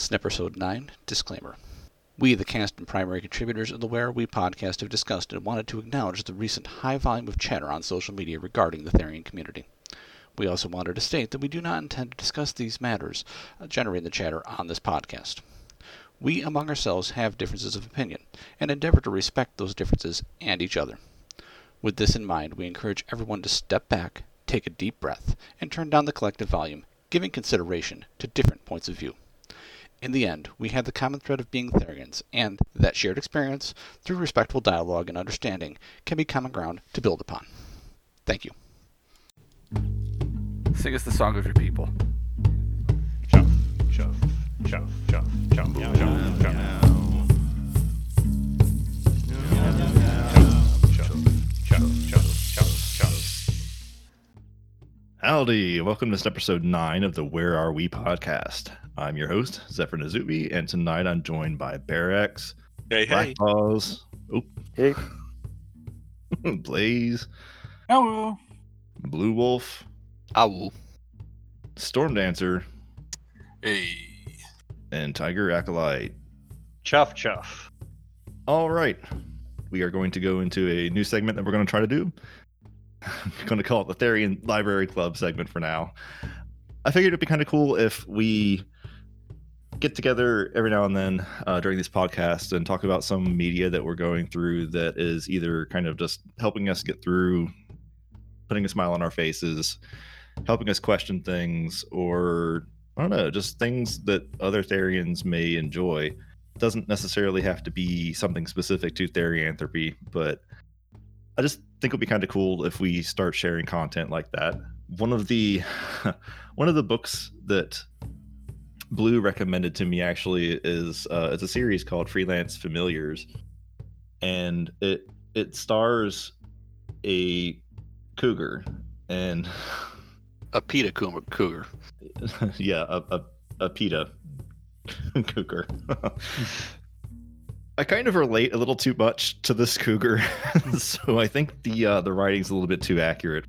Snipersode 9 Disclaimer. We, the cast and primary contributors of the Where We podcast, have discussed and wanted to acknowledge the recent high volume of chatter on social media regarding the Therian community. We also wanted to state that we do not intend to discuss these matters uh, generating the chatter on this podcast. We, among ourselves, have differences of opinion and endeavor to respect those differences and each other. With this in mind, we encourage everyone to step back, take a deep breath, and turn down the collective volume, giving consideration to different points of view. In the end, we have the common thread of being Therians, and that shared experience, through respectful dialogue and understanding, can be common ground to build upon. Thank you. Sing us the song of your people. Chuff, chuff, chuff, chuff, chuff, chuff, chuff. Howdy, welcome to this episode 9 of the Where Are We podcast. I'm your host, Zephyr Nazubi, and tonight I'm joined by Bearex, Hey, Black hey. Paws, oh, Hey. Blaze, Hello. Blue Wolf, Owl. Storm Dancer, Hey. and Tiger Acolyte. Chuff, chuff. All right, we are going to go into a new segment that we're going to try to do. I'm going to call it the Therian Library Club segment for now. I figured it'd be kind of cool if we get together every now and then uh, during this podcast and talk about some media that we're going through that is either kind of just helping us get through, putting a smile on our faces, helping us question things, or I don't know, just things that other Therians may enjoy doesn't necessarily have to be something specific to therianthropy, but I just think it would be kind of cool if we start sharing content like that. One of the one of the books that Blue recommended to me actually is uh, it's a series called Freelance Familiars, and it it stars a cougar and A PETA cougar. yeah, a a, a PETA cougar. I kind of relate a little too much to this cougar, so I think the uh, the writing's a little bit too accurate.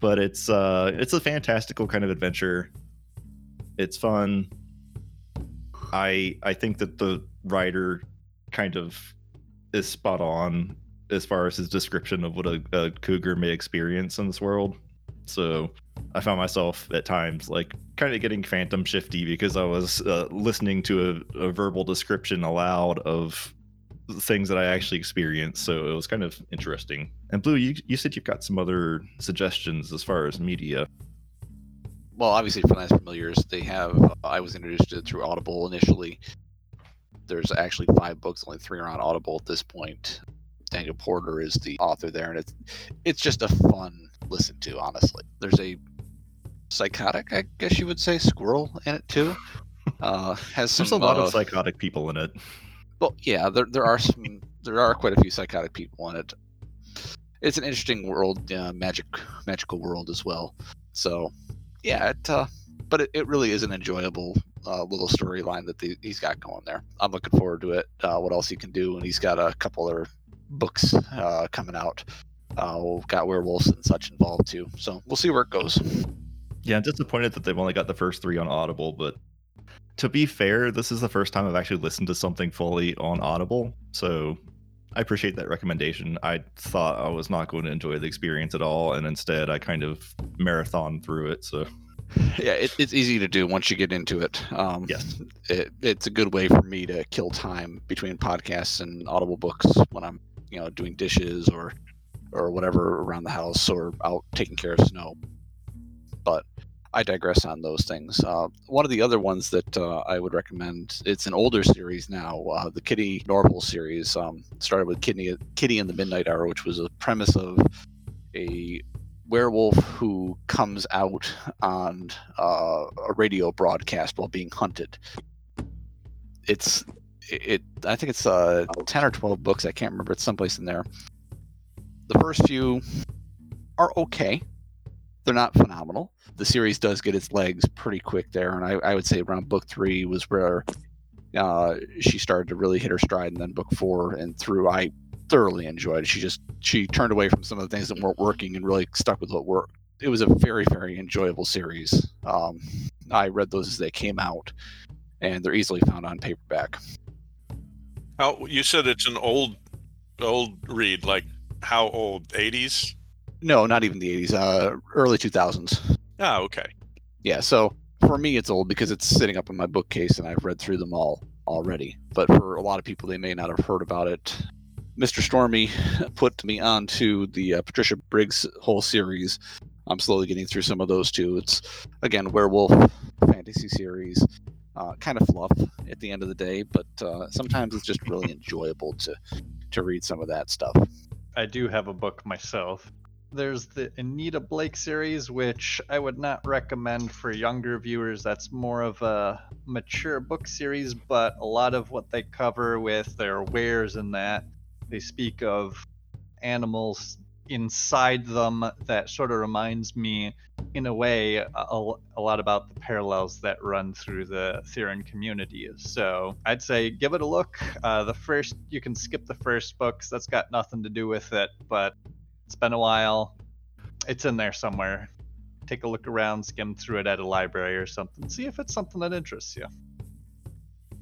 But it's uh, it's a fantastical kind of adventure. It's fun. I I think that the writer kind of is spot on as far as his description of what a, a cougar may experience in this world. So I found myself at times like kind of getting phantom shifty because I was uh, listening to a, a verbal description aloud of things that I actually experienced. So it was kind of interesting. And Blue, you, you said you've got some other suggestions as far as media. Well, obviously, for Freelance Familiars, they have. I was introduced to it through Audible initially. There's actually five books, only three are on Audible at this point. Daniel Potter is the author there, and it's it's just a fun listen to. Honestly, there's a psychotic, I guess you would say, squirrel in it too. Uh, has some. There's a lot uh, of psychotic people in it. Well, yeah, there there are some there are quite a few psychotic people in it. It's an interesting world, uh, magic magical world as well. So, yeah, it, uh, but it, it really is an enjoyable uh, little storyline that the, he's got going there. I'm looking forward to it. Uh, what else he can do, and he's got a couple other books uh, coming out. Uh, we've got werewolves and such involved too. So we'll see where it goes. Yeah, I'm disappointed that they've only got the first three on Audible, but to be fair, this is the first time I've actually listened to something fully on Audible. So I appreciate that recommendation. I thought I was not going to enjoy the experience at all, and instead I kind of marathon through it. So Yeah, it, it's easy to do once you get into it. Um, yes, it, it's a good way for me to kill time between podcasts and audible books when i'm you know doing dishes or or whatever around the house or out taking care of snow but i digress on those things. Uh, one of the other ones that uh, i would recommend it's an older series now uh, the kitty norville series um, started with kitty, kitty and the midnight hour which was a premise of a werewolf who comes out on uh, a radio broadcast while being hunted. It's it i think it's uh 10 or 12 books i can't remember it's someplace in there. The first few are okay they're not phenomenal the series does get its legs pretty quick there and i, I would say around book three was where uh, she started to really hit her stride and then book four and through i thoroughly enjoyed it she just she turned away from some of the things that weren't working and really stuck with what worked it was a very very enjoyable series um, i read those as they came out and they're easily found on paperback. How you said it's an old, old read. Like how old? 80s? No, not even the 80s, uh, early 2000s. Oh, okay. Yeah, so for me, it's old because it's sitting up in my bookcase and I've read through them all already. But for a lot of people, they may not have heard about it. Mr. Stormy put me on to the uh, Patricia Briggs whole series. I'm slowly getting through some of those too. It's again werewolf fantasy series, uh, kind of fluff at the end of the day, but uh, sometimes it's just really enjoyable to to read some of that stuff. I do have a book myself. There's the Anita Blake series, which I would not recommend for younger viewers. That's more of a mature book series, but a lot of what they cover with their weres and that, they speak of animals inside them that sort of reminds me, in a way, a, a lot about the parallels that run through the Therian community. So I'd say give it a look. Uh, the first, you can skip the first books, that's got nothing to do with it, but it's been a while. It's in there somewhere. Take a look around, skim through it at a library or something. See if it's something that interests you.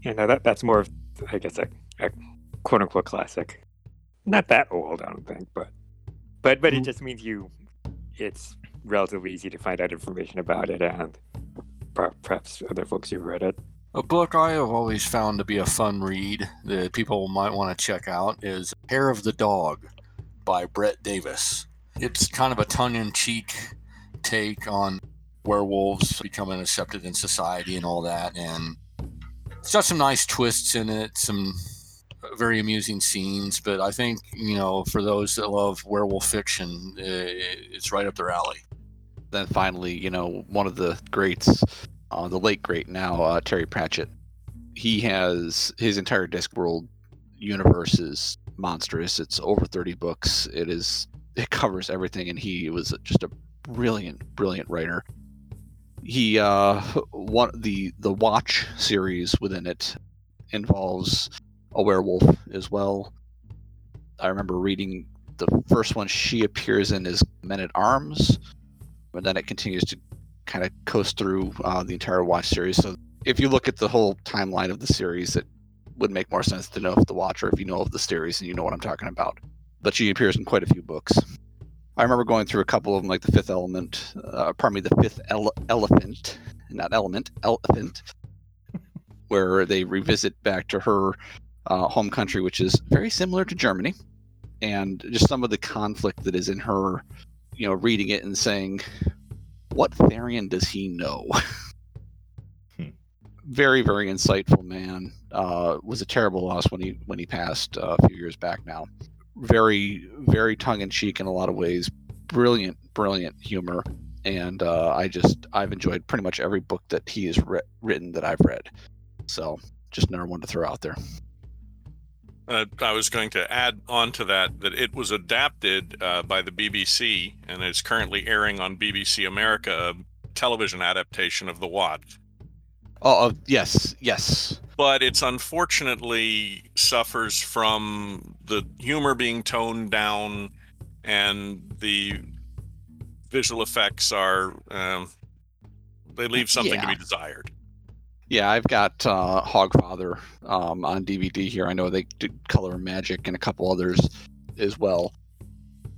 Yeah, no, that that's more of, I guess, a, a quote unquote classic. Not that old, I don't think, but but but it mm. just means you, it's relatively easy to find out information about it, and perhaps other folks who've read it. A book I have always found to be a fun read that people might want to check out is Hair of the Dog by Brett Davis. It's kind of a tongue in cheek take on werewolves becoming accepted in society and all that. And it's got some nice twists in it, some very amusing scenes. But I think, you know, for those that love werewolf fiction, it's right up their alley. Then finally, you know, one of the greats, uh, the late great now, uh, Terry Pratchett. He has his entire Discworld universe is monstrous. It's over 30 books. It is it covers everything, and he was just a brilliant, brilliant writer. He uh, one the the Watch series within it involves a werewolf as well. I remember reading the first one she appears in is Men at Arms, and then it continues to kind of coast through uh, the entire Watch series. So if you look at the whole timeline of the series, it would make more sense to know if the Watcher if you know of the series and you know what I'm talking about. But she appears in quite a few books. I remember going through a couple of them, like the Fifth Element, uh, pardon me, the Fifth ele- Elephant, not Element, Elephant, where they revisit back to her uh, home country, which is very similar to Germany, and just some of the conflict that is in her, you know, reading it and saying, "What Therian does he know?" very very insightful man. Uh, was a terrible loss when he when he passed uh, a few years back now. Very very tongue-in-cheek in a lot of ways. Brilliant brilliant humor. And uh, i just i've enjoyed pretty much every book that he has written that i've read. So just another one to throw out there. Uh, I was going to add on to that that it was adapted uh, by the BBC and is currently airing on BBC America, a television adaptation of The Watch. Oh uh, yes yes But it's unfortunately suffers from the humor being toned down and the visual effects are, um, they leave something to be desired. Yeah, I've got uh, Hogfather um, on DVD here. I know they did Color Magic and a couple others as well.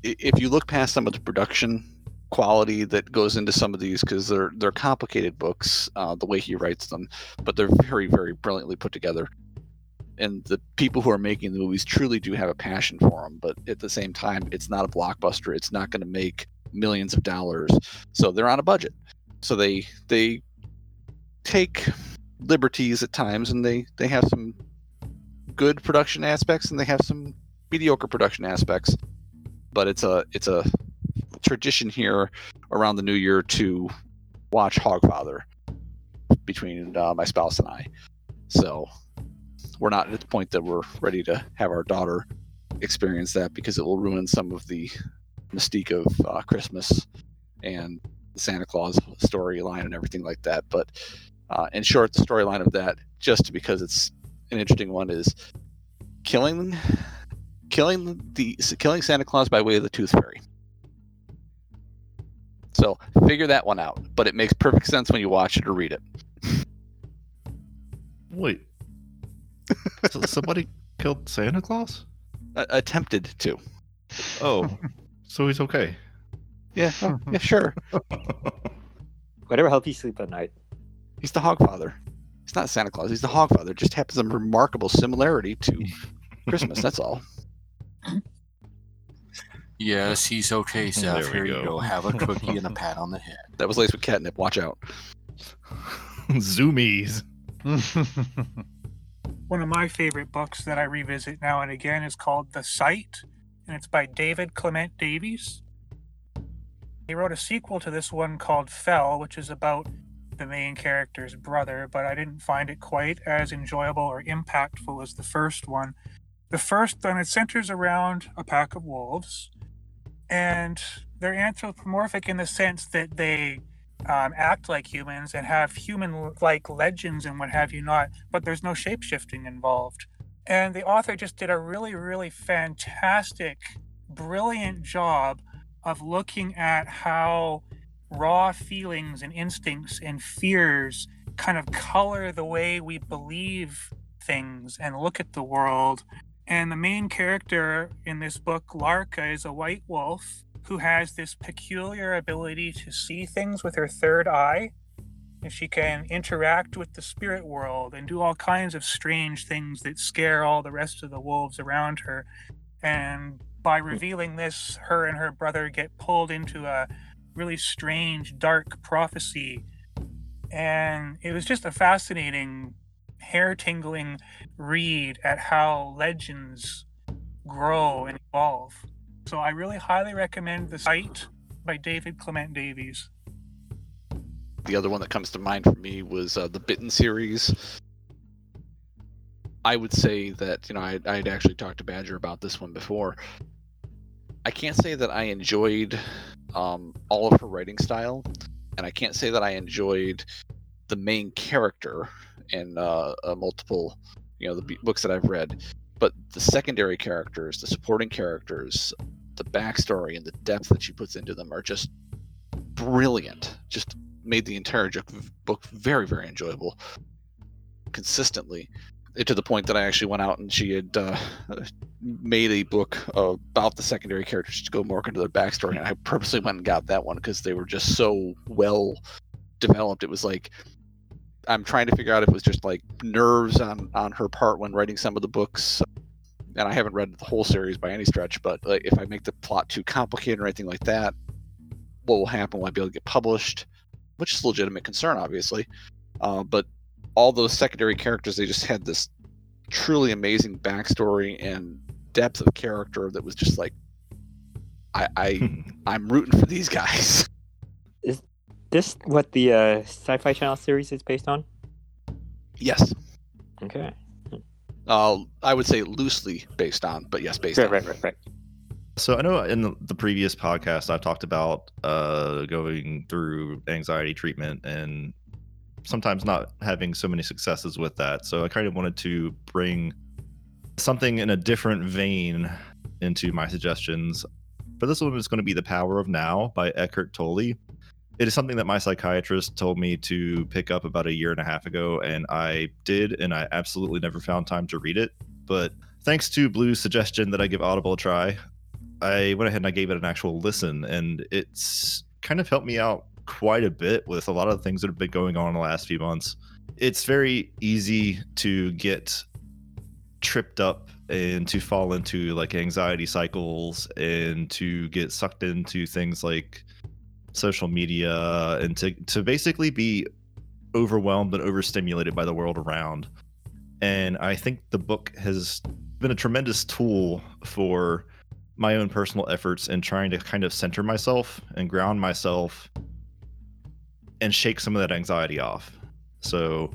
If you look past some of the production quality that goes into some of these, because they're they're complicated books, uh, the way he writes them, but they're very very brilliantly put together. And the people who are making the movies truly do have a passion for them, but at the same time, it's not a blockbuster. It's not going to make millions of dollars, so they're on a budget. So they they take liberties at times and they they have some good production aspects and they have some mediocre production aspects but it's a it's a tradition here around the new year to watch hogfather between uh, my spouse and i so we're not at the point that we're ready to have our daughter experience that because it will ruin some of the mystique of uh, christmas and the santa claus storyline and everything like that but uh, in short, the storyline of that, just because it's an interesting one, is killing, killing the killing Santa Claus by way of the Tooth Fairy. So figure that one out. But it makes perfect sense when you watch it or read it. Wait. so somebody killed Santa Claus? Uh, attempted to. Oh, so he's okay. Yeah, oh, yeah, sure. Whatever helps you sleep at night. He's the Hogfather. He's not Santa Claus. He's the Hogfather. Just happens a remarkable similarity to Christmas. That's all. Yes, he's okay, There Seth. we Here you go. go. Have a cookie and a pat on the head. That was laced with catnip. Watch out. Zoomies. One of my favorite books that I revisit now and again is called The Sight, and it's by David Clement Davies. He wrote a sequel to this one called Fell, which is about the main character's brother, but I didn't find it quite as enjoyable or impactful as the first one. The first one, it centers around a pack of wolves, and they're anthropomorphic in the sense that they um, act like humans and have human like legends and what have you not, but there's no shape shifting involved. And the author just did a really, really fantastic, brilliant job of looking at how raw feelings and instincts and fears kind of color the way we believe things and look at the world. And the main character in this book, Larka, is a white wolf who has this peculiar ability to see things with her third eye. And she can interact with the spirit world and do all kinds of strange things that scare all the rest of the wolves around her. And by revealing this, her and her brother get pulled into a really strange, dark prophecy. And it was just a fascinating, hair tingling read at how legends grow and evolve. So I really highly recommend The Sight by David Clement Davies. The other one that comes to mind for me was uh, the Bitten series. I would say that you know I I had actually talked to Badger about this one before. I can't say that I enjoyed um, all of her writing style, and I can't say that I enjoyed the main character in uh, multiple you know the books that I've read. But the secondary characters, the supporting characters, the backstory and the depth that she puts into them are just brilliant. Just made the entire book very, very enjoyable consistently eh, to the point that I actually went out and she had uh, made a book about the secondary characters to go more into their backstory. And I purposely went and got that one because they were just so well developed. It was like I'm trying to figure out if it was just like nerves on on her part when writing some of the books. And I haven't read the whole series by any stretch, but like, if I make the plot too complicated or anything like that, what will happen? Will I be able to get published? Which is a legitimate concern, obviously. Uh, but all those secondary characters, they just had this truly amazing backstory and depth of character that was just like, I, I I'm rooting for these guys. This what the uh, Sci-Fi Channel series is based on? yes, Okay. uh, I would say loosely based on, but yes, based Right, on. right, right, right. So I know in the, the previous podcast I've talked about uh, going through anxiety treatment and sometimes not having so many successes with that. So I kind of wanted to bring something in a different vein into my suggestions. For this one is going to be The Power of Now by Eckhart Tolle. It is something that my psychiatrist told me to pick up about a year and a half ago, and I did, and I absolutely never found time to read it. But thanks to Blue's suggestion that I give Audible a try, I went ahead and I gave it an actual listen, and it's kind of helped me out quite a bit with a lot of the things that have been going on in the last few months. It's very easy to get tripped up and to fall into like anxiety cycles and to get sucked into things like social media and to, to basically be overwhelmed and overstimulated by the world around. And I think the book has been a tremendous tool for my own personal efforts in trying to kind of center myself and ground myself and shake some of that anxiety off. So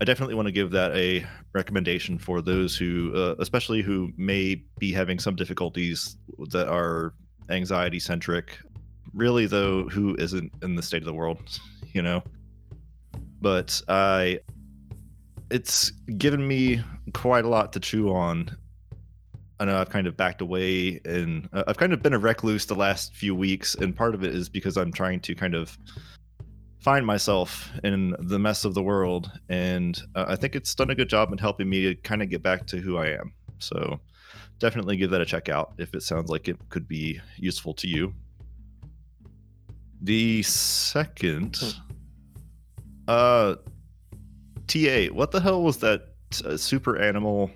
I definitely want to give that a recommendation for those who, uh, especially who may be having some difficulties that are anxiety centric. Really, though, who isn't in the state of the world, you know? But I, it's given me quite a lot to chew on I know I've kind of backed away and uh, I've kind of been a recluse the last few weeks, and part of it is because I'm trying to kind of find myself in the mess of the world, and uh, I think it's done a good job in helping me to kind of get back to who I am. So definitely give that a check out if it sounds like it could be useful to you. The second, uh, TA, what the hell was that uh, super animal?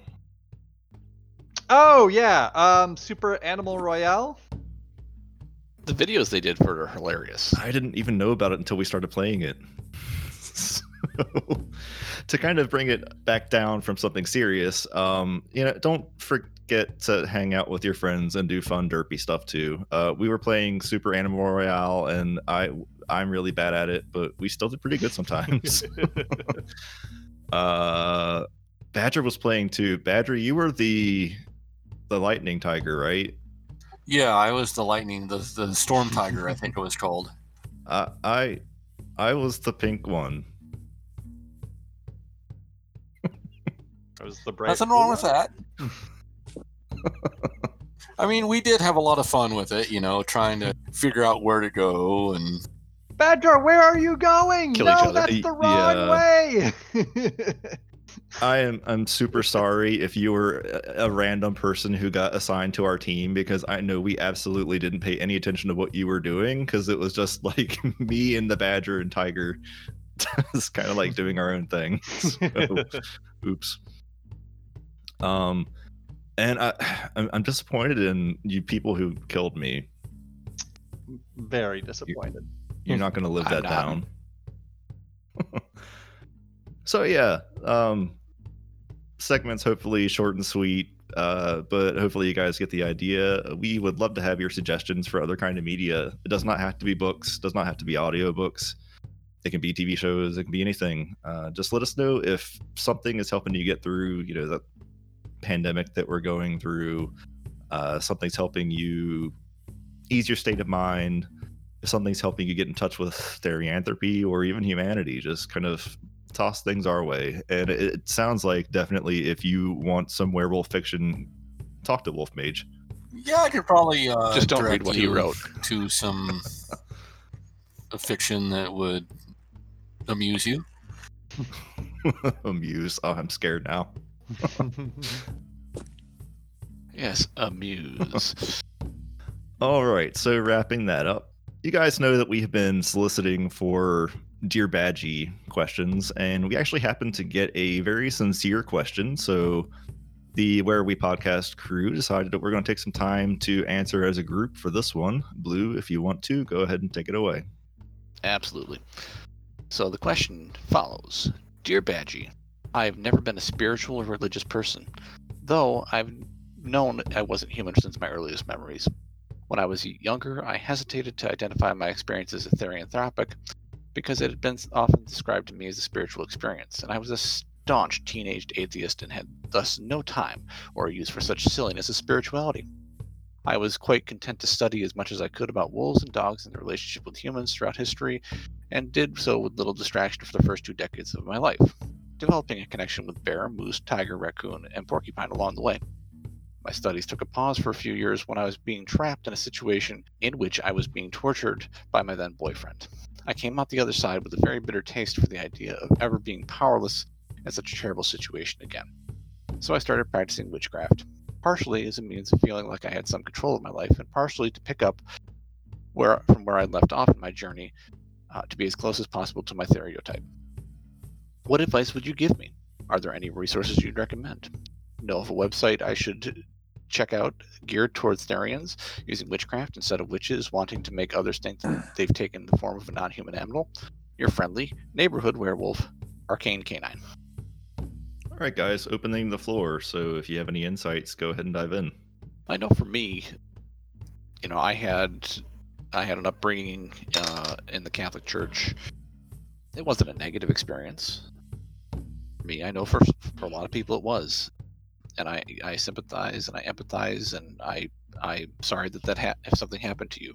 Oh yeah, um, Super Animal Royale. The videos they did for it are hilarious. I didn't even know about it until we started playing it. So, to kind of bring it back down from something serious, um, you know, don't forget to hang out with your friends and do fun derpy stuff too. Uh, we were playing Super Animal Royale, and I I'm really bad at it, but we still did pretty good sometimes. uh, Badger was playing too. Badger, you were the the lightning tiger, right? Yeah, I was the lightning, the the storm tiger, I think it was called. Uh, I I was the pink one. That was the bright. Nothing wrong with that. I mean, we did have a lot of fun with it, you know, trying to figure out where to go and Badger, where are you going? Kill no, each other. that's the wrong yeah. way. I am I'm super sorry if you were a, a random person who got assigned to our team because I know we absolutely didn't pay any attention to what you were doing because it was just like me and the badger and tiger just kind of like doing our own thing. So, oops. Um and I I'm, I'm disappointed in you people who killed me. Very disappointed. You're not going to live that down. so yeah, um, segments hopefully short and sweet, uh, but hopefully you guys get the idea. We would love to have your suggestions for other kind of media. It does not have to be books. Does not have to be audiobooks. It can be TV shows. It can be anything. Uh, just let us know if something is helping you get through. You know the pandemic that we're going through. Uh, something's helping you ease your state of mind if something's helping you get in touch with therianthropy or even humanity, just kind of toss things our way. And it, it sounds like definitely if you want some werewolf fiction, talk to Wolf Mage. yeah, I could probably uh, Just don't read what he wrote. to some a fiction that would amuse you. Amuse. Oh, I'm scared now. Yes, amuse. All right. So wrapping that up, you guys know that we have been soliciting for Dear Badgie questions, and we actually happened to get a very sincere question. So the Where Are We podcast crew decided that we're going to take some time to answer as a group for this one. Blue, if you want to, go ahead and take it away. Absolutely. So the question follows Dear Badgie, I have never been a spiritual or religious person, though I've known I wasn't human since my earliest memories. When I was younger, I hesitated to identify my experience as therianthropic because it had been often described to me as a spiritual experience, and I was a staunch teenage atheist and had thus no time or use for such silliness as spirituality. I was quite content to study as much as I could about wolves and dogs and their relationship with humans throughout history, and did so with little distraction for the first two decades of my life, developing a connection with bear, moose, tiger, raccoon, and porcupine along the way. My studies took a pause for a few years when I was being trapped in a situation in which I was being tortured by my then boyfriend. I came out the other side with a very bitter taste for the idea of ever being powerless in such a terrible situation again. So I started practicing witchcraft, partially as a means of feeling like I had some control of my life, and partially to pick up where from where I left off in my journey uh, to be as close as possible to my theriotype. What advice would you give me? Are there any resources you'd recommend? Know of a website I should check out geared towards Therians using witchcraft instead of witches wanting to make others think they've taken the form of a non human animal? Your friendly neighborhood werewolf, Arcane Canine. All right, guys, opening the floor. So if you have any insights, go ahead and dive in. I know for me, you know, I had I had an upbringing uh, in the Catholic Church. It wasn't a negative experience. Me, I know for for a lot of people it was, and I I sympathize and I empathize and I I'm sorry that that ha- if something happened to you.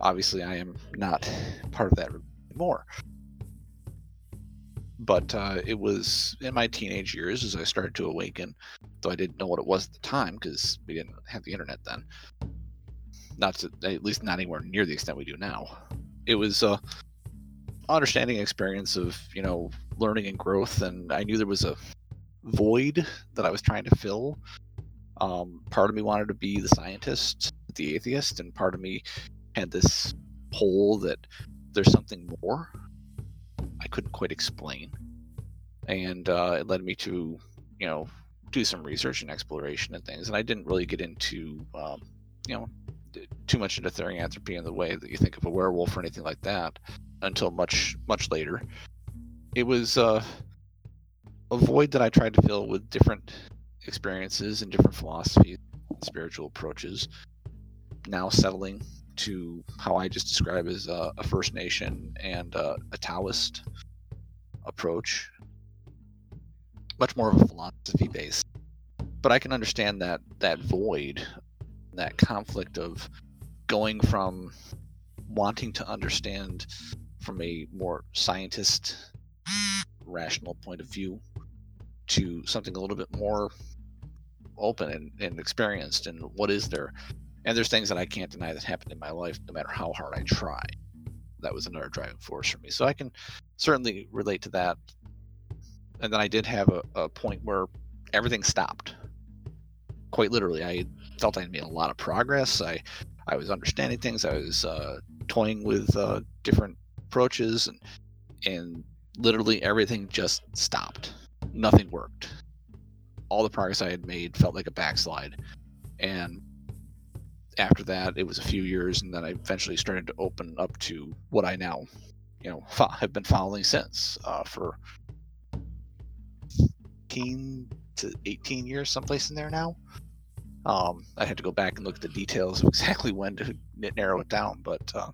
Obviously, I am not part of that anymore. But uh, it was in my teenage years as I started to awaken, though I didn't know what it was at the time because we didn't have the internet then. Not to, at least not anywhere near the extent we do now. It was a understanding experience of you know learning and growth, and I knew there was a void that I was trying to fill. Um, part of me wanted to be the scientist, the atheist, and part of me had this hole that there's something more I couldn't quite explain, and uh, it led me to you know do some research and exploration and things. And I didn't really get into um, you know too much into therianthropy in the way that you think of a werewolf or anything like that until much much later. It was uh, a void that I tried to fill with different experiences and different philosophies, spiritual approaches. Now settling to how I just describe as a, a First Nation and a Taoist approach, much more of a philosophy base. But I can understand that that void, that conflict of going from wanting to understand from a more scientist rational point of view to something a little bit more open and, and experienced and what is there. And there's things that i can't deny that happened in my life no matter how hard i try that was another driving force for me. So i can certainly relate to that. And then i did have a, a point where everything stopped. Quite literally i felt i made a lot of progress. I i was understanding things. I was uh, toying with uh, different approaches and and literally everything just stopped. Nothing worked. All the progress I had made felt like a backslide. And after that, it was a few years, and then I eventually started to open up to what I now, you know, fo- have been following since uh, for 15 to 18 years, someplace in there now. Um, I had to go back and look at the details of exactly when to narrow it down, but uh,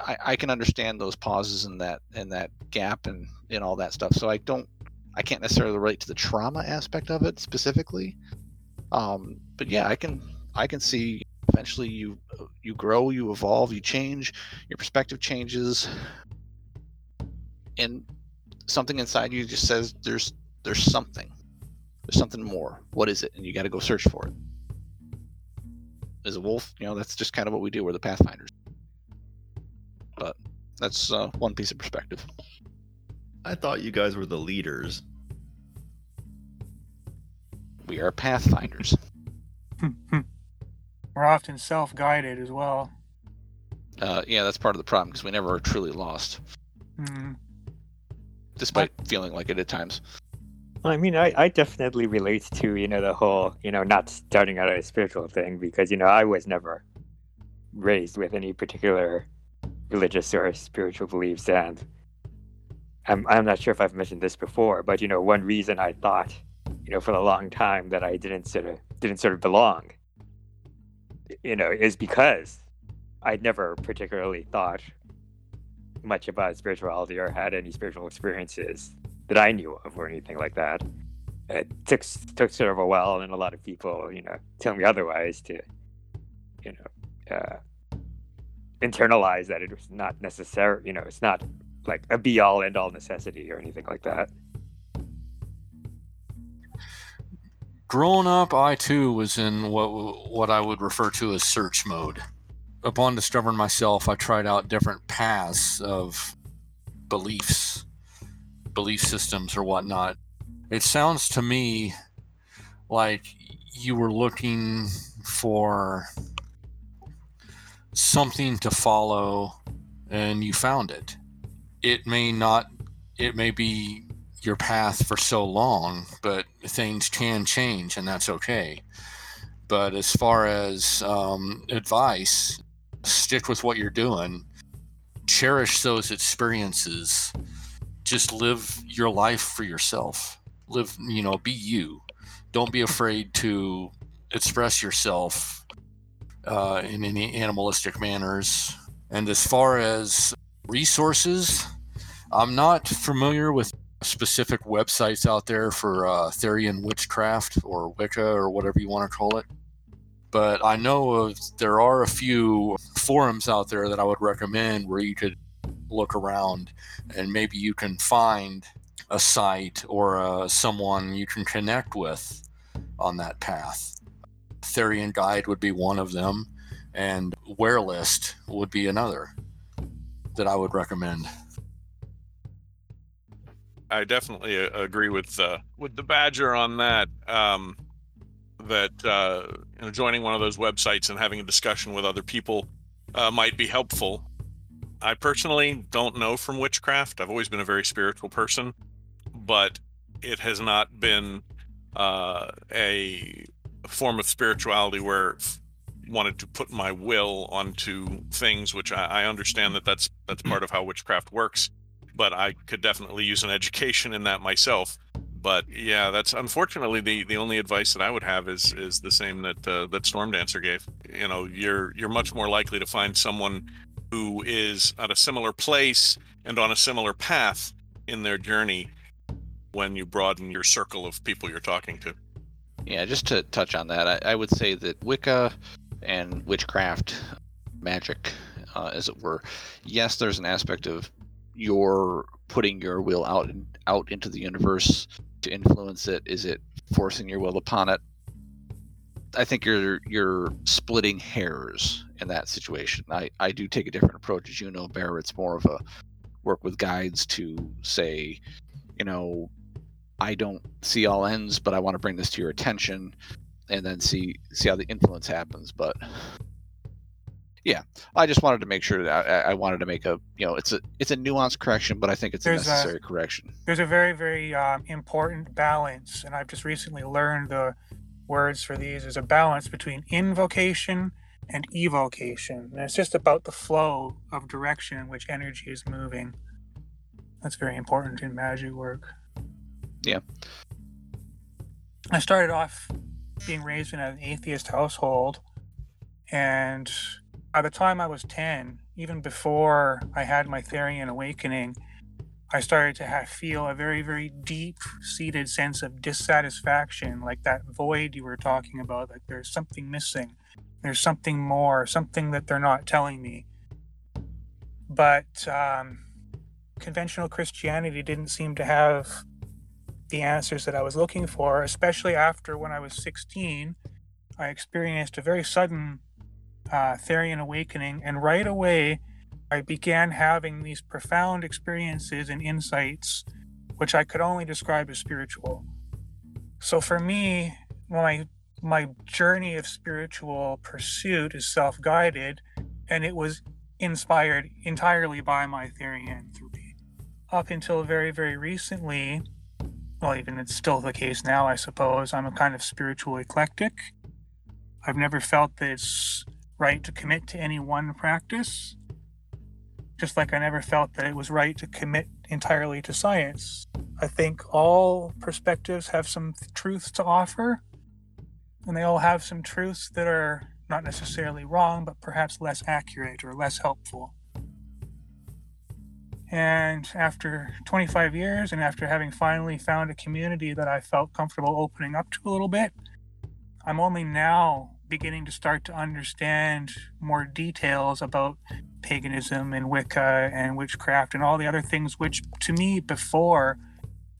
I, I can understand those pauses and that and that gap and and all that stuff. So I don't I can't necessarily relate to the trauma aspect of it specifically. Um, but yeah, I can I can see eventually you you grow, you evolve, you change, your perspective changes, and something inside you just says there's there's something, there's something more. What is it? And you got to go search for it. As a wolf, you know that's just kind of what we do. We're the pathfinders. But that's uh, one piece of perspective. I thought you guys were the leaders. We are pathfinders. We're often self-guided as well. Uh, yeah, that's part of the problem because we never are truly lost, Mm. despite feeling like it at times. I mean, I, I definitely relate to, you know, the whole, you know, not starting out as a spiritual thing because, you know, I was never raised with any particular religious or spiritual beliefs. And I'm, I'm not sure if I've mentioned this before, but, you know, one reason I thought, you know, for a long time that I didn't sort of, didn't sort of belong, you know, is because I'd never particularly thought much about spirituality or had any spiritual experiences that I knew of or anything like that. It took took sort of a while, and a lot of people, you know, tell me otherwise to, you know, uh, internalize that it was not necessary. You know, it's not like a be all end all necessity or anything like that. Growing up, I too was in what what I would refer to as search mode. Upon discovering myself, I tried out different paths of beliefs, belief systems, or whatnot. It sounds to me like you were looking for something to follow and you found it. It may not, it may be your path for so long, but things can change and that's okay. But as far as um, advice, stick with what you're doing, cherish those experiences, just live your life for yourself. Live, you know, be you. Don't be afraid to express yourself uh, in any animalistic manners. And as far as resources, I'm not familiar with specific websites out there for uh, Therian witchcraft or Wicca or whatever you want to call it. But I know of, there are a few forums out there that I would recommend where you could look around and maybe you can find a site or uh, someone you can connect with on that path. Therian Guide would be one of them, and Werelist would be another. that I would recommend. I definitely uh, agree with uh, with the Badger on that. Um, that uh, you know, joining one of those websites and having a discussion with other people uh, might be helpful. I personally don't know from witchcraft. I've always been a very spiritual person, but it has not been uh, a form of spirituality where wanted to put my will onto things, which I, I understand that that's that's part of how witchcraft works. But I could definitely use an education in that myself. But yeah, that's unfortunately the, the only advice that I would have is is the same that uh, that Storm Dancer gave. You know, you're you're much more likely to find someone who is at a similar place and on a similar path in their journey when you broaden your circle of people you're talking to. Yeah, just to touch on that, I, I would say that Wicca and witchcraft, magic, uh, as it were, yes, there's an aspect of your putting your will out and out into the universe to influence it. Is it forcing your will upon it? I think you're you're splitting hairs in that situation. I, I do take a different approach, as you know, Bear. It's more of a work with guides to say, you know, I don't see all ends, but I want to bring this to your attention, and then see see how the influence happens. But yeah, I just wanted to make sure that I, I wanted to make a you know it's a it's a nuanced correction, but I think it's There's a a- necessary correction. There's a very, very um, important balance, and I've just recently learned the words for these. There's a balance between invocation and evocation. And it's just about the flow of direction in which energy is moving. That's very important in magic work. Yeah. I started off being raised in an atheist household, and by the time I was 10, even before I had my Therian awakening, I started to have, feel a very, very deep seated sense of dissatisfaction, like that void you were talking about. Like there's something missing, there's something more, something that they're not telling me. But um, conventional Christianity didn't seem to have the answers that I was looking for, especially after when I was 16. I experienced a very sudden uh, Therian awakening, and right away, I began having these profound experiences and insights, which I could only describe as spiritual. So for me, my my journey of spiritual pursuit is self-guided, and it was inspired entirely by my Therianthropy. Up until very, very recently, well, even it's still the case now, I suppose. I'm a kind of spiritual eclectic. I've never felt that it's right to commit to any one practice, just like I never felt that it was right to commit entirely to science. I think all perspectives have some th- truths to offer, and they all have some truths that are not necessarily wrong, but perhaps less accurate or less helpful. And after 25 years, and after having finally found a community that I felt comfortable opening up to a little bit, I'm only now beginning to start to understand more details about paganism and Wicca and witchcraft and all the other things which to me before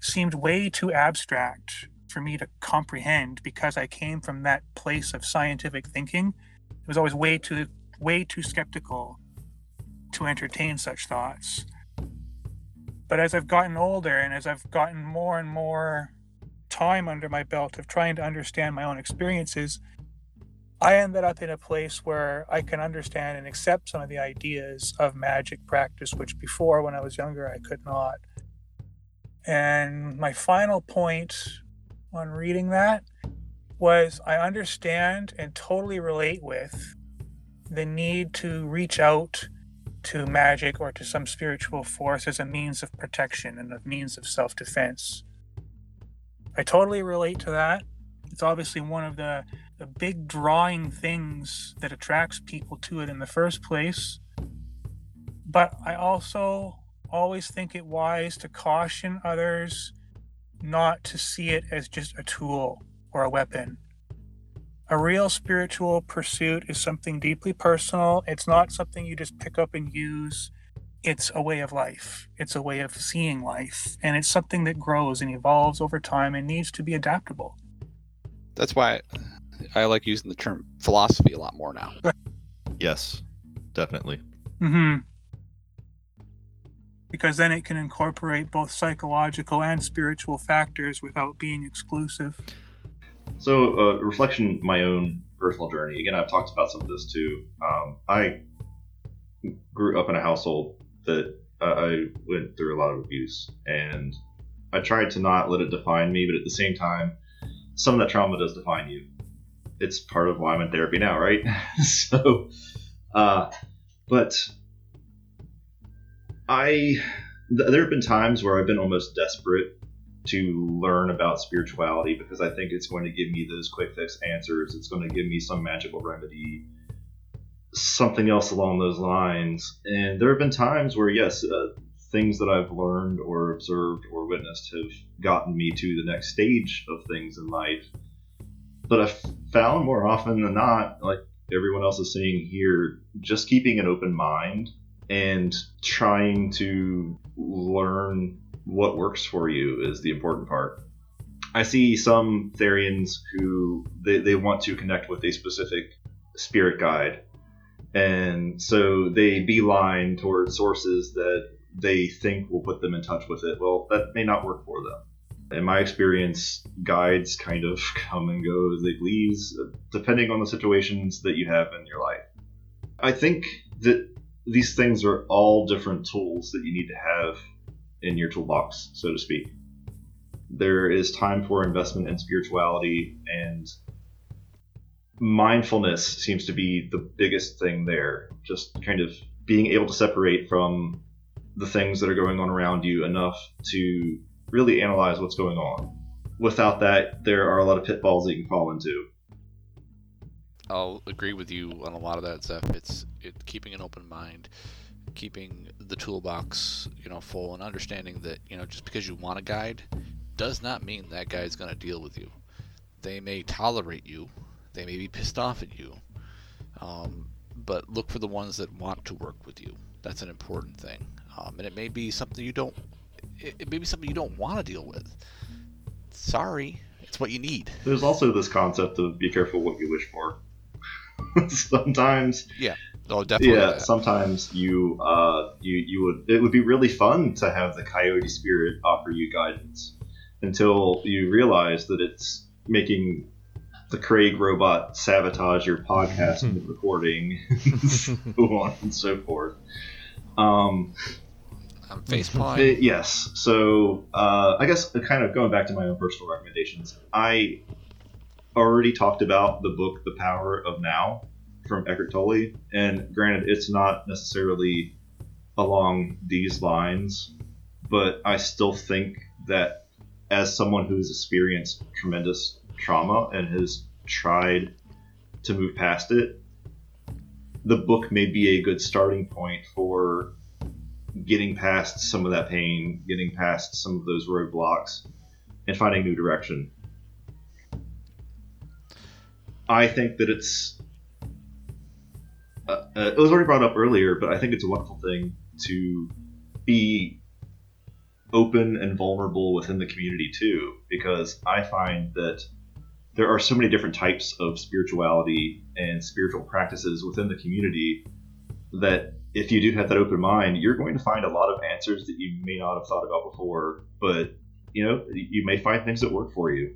seemed way too abstract for me to comprehend because I came from that place of scientific thinking. It was always way too way too skeptical to entertain such thoughts. But as I've gotten older and as I've gotten more and more time under my belt of trying to understand my own experiences, I ended up in a place where I can understand and accept some of the ideas of magic practice, which before, when I was younger, I could not. And my final point on reading that was I understand and totally relate with the need to reach out to magic or to some spiritual force as a means of protection and a means of self defense. I totally relate to that. It's obviously one of the, the big drawing things that attracts people to it in the first place. But I also always think it wise to caution others not to see it as just a tool or a weapon. A real spiritual pursuit is something deeply personal. It's not something you just pick up and use. It's a way of life. It's a way of seeing life. And it's something that grows and evolves over time and needs to be adaptable. That's why I like using the term philosophy a lot more now. Yes, definitely. Mm-hmm. because then it can incorporate both psychological and spiritual factors without being exclusive. So, uh, reflection, my own personal journey. Again, I've talked about some of this too. Um, I grew up in a household that uh, I went through a lot of abuse, and I tried to not let it define me, but at the same time, some of that trauma does define you. It's part of why I'm in therapy now, right? so, uh, but I, th- there have been times where I've been almost desperate to learn about spirituality because I think it's going to give me those quick fix answers. It's going to give me some magical remedy, something else along those lines. And there have been times where, yes, uh, things that I've learned or observed or witnessed have gotten me to the next stage of things in life. But I've found more often than not, like everyone else is saying here, just keeping an open mind and trying to learn what works for you is the important part. I see some Therians who they, they want to connect with a specific spirit guide. And so they beeline towards sources that they think will put them in touch with it. Well, that may not work for them. In my experience, guides kind of come and go as they please, depending on the situations that you have in your life. I think that these things are all different tools that you need to have in your toolbox, so to speak. There is time for investment in spirituality, and mindfulness seems to be the biggest thing there. Just kind of being able to separate from the things that are going on around you enough to really analyze what's going on. Without that, there are a lot of pitfalls that you can fall into. I'll agree with you on a lot of that stuff. It's it keeping an open mind, keeping the toolbox, you know, full, and understanding that you know just because you want a guide does not mean that guide's going to deal with you. They may tolerate you, they may be pissed off at you, um, but look for the ones that want to work with you. That's an important thing, um, and it may be something you don't. It, it may be something you don't want to deal with. Sorry, it's what you need. There's also this concept of be careful what you wish for. sometimes Oh, definitely. yeah that. sometimes you uh you you would it would be really fun to have the coyote spirit offer you guidance until you realize that it's making the craig robot sabotage your podcast recording so on and so forth um I'm face yes. So uh, I guess kind of going back to my own personal recommendations, I already talked about the book The Power of Now from Eckhart Tolle, and granted, it's not necessarily along these lines, but I still think that as someone who's experienced tremendous trauma and has tried to move past it, the book may be a good starting point for getting past some of that pain, getting past some of those roadblocks, and finding new direction. I think that it's. Uh, uh, it was already brought up earlier, but I think it's a wonderful thing to be open and vulnerable within the community too, because I find that there are so many different types of spirituality and spiritual practices within the community that if you do have that open mind, you're going to find a lot of answers that you may not have thought about before. But you know, you may find things that work for you.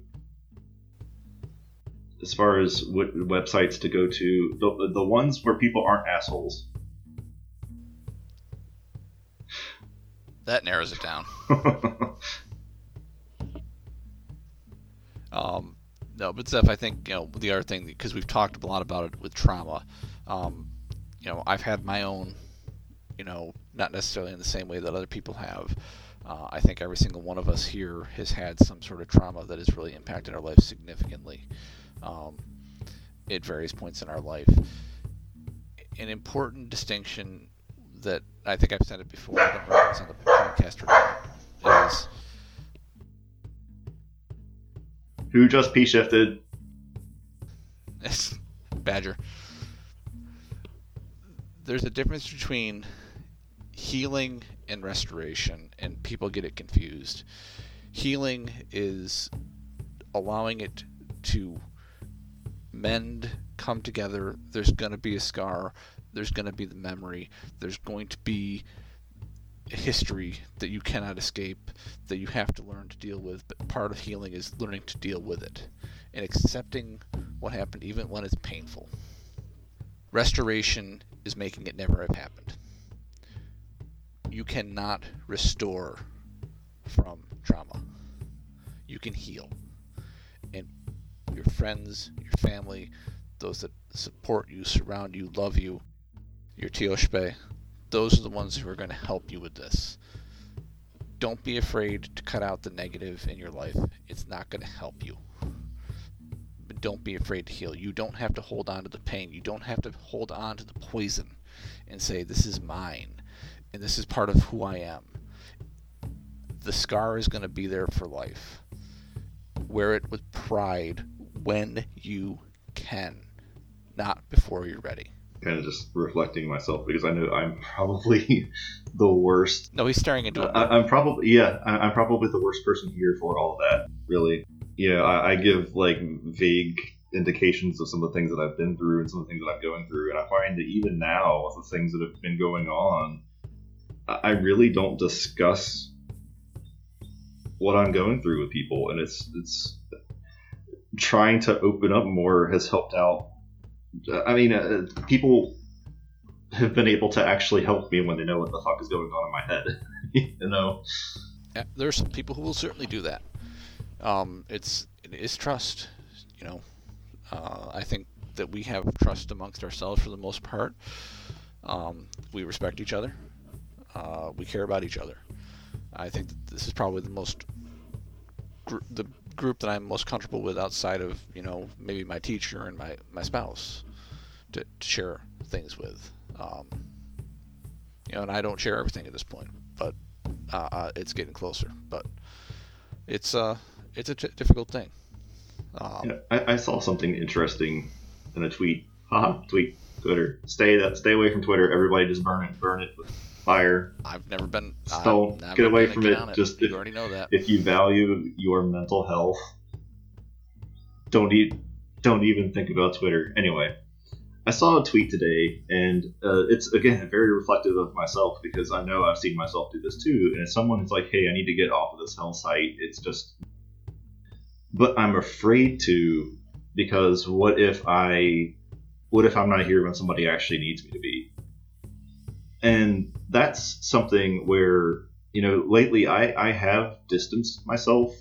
As far as what websites to go to, the, the ones where people aren't assholes. That narrows it down. Um, no, but Zeph, I think you know the other thing because we've talked a lot about it with trauma. Um, you know, I've had my own, you know, not necessarily in the same way that other people have. Uh, I think every single one of us here has had some sort of trauma that has really impacted our life significantly um, at various points in our life. An important distinction that I think I've said it before, I don't know if it's on the podcast or not, is Who just p shifted? Badger. There's a difference between healing and restoration, and people get it confused. Healing is allowing it to mend, come together. There's going to be a scar, there's going to be the memory, there's going to be a history that you cannot escape, that you have to learn to deal with. But part of healing is learning to deal with it and accepting what happened, even when it's painful. Restoration is making it never have happened. You cannot restore from trauma. You can heal. Friends, your family, those that support you, surround you, love you, your tiospaye, those are the ones who are going to help you with this. Don't be afraid to cut out the negative in your life. It's not going to help you. But don't be afraid to heal. You don't have to hold on to the pain. You don't have to hold on to the poison and say, This is mine and this is part of who I am. The scar is going to be there for life. Wear it with pride when you can, not before you're ready kind of just reflecting myself because I know I'm probably the worst. No, he's staring into it. I, am probably yeah, I, am probably the worst person here for all that. Really, yeah. I, I, give like vague indications of some of the things that I've been through and some of the things that I'm going through, and I find that even now with the things that have been going on, I really don't discuss what I'm going through with people, and it's it's trying to open up more has helped out I mean, uh, people have been able to actually help me when they know what the fuck is going on in my head. you know. Yeah, there's some people who will certainly do that. Um, it's it is trust. You know, uh, I think that we have trust amongst ourselves for the most part. Um, we respect each other. Uh, we care about each other. I think this is probably the most gr- the group that I'm most comfortable with outside of you know maybe my teacher and my my spouse to, to share things with. Um, you know, and I don't share everything at this point, but uh, uh, it's getting closer. But it's uh it's a t- difficult thing. Um, yeah, I, I, saw something interesting in a tweet. Haha, tweet Twitter. Stay that stay away from Twitter. Everybody just burn it, burn it fire. I've never been. Don't get away from it. it. Just you if, already know that. If you value your mental health, don't eat. Don't even think about Twitter. Anyway, I saw a tweet today, and uh, it's again very reflective of myself because I know I've seen myself do this too. And if someone is like, "Hey, I need to get off of this hell site," it's just. But I'm afraid to because what if I, what if I'm not here when somebody actually needs me to be? And that's something where you know lately I I have distanced myself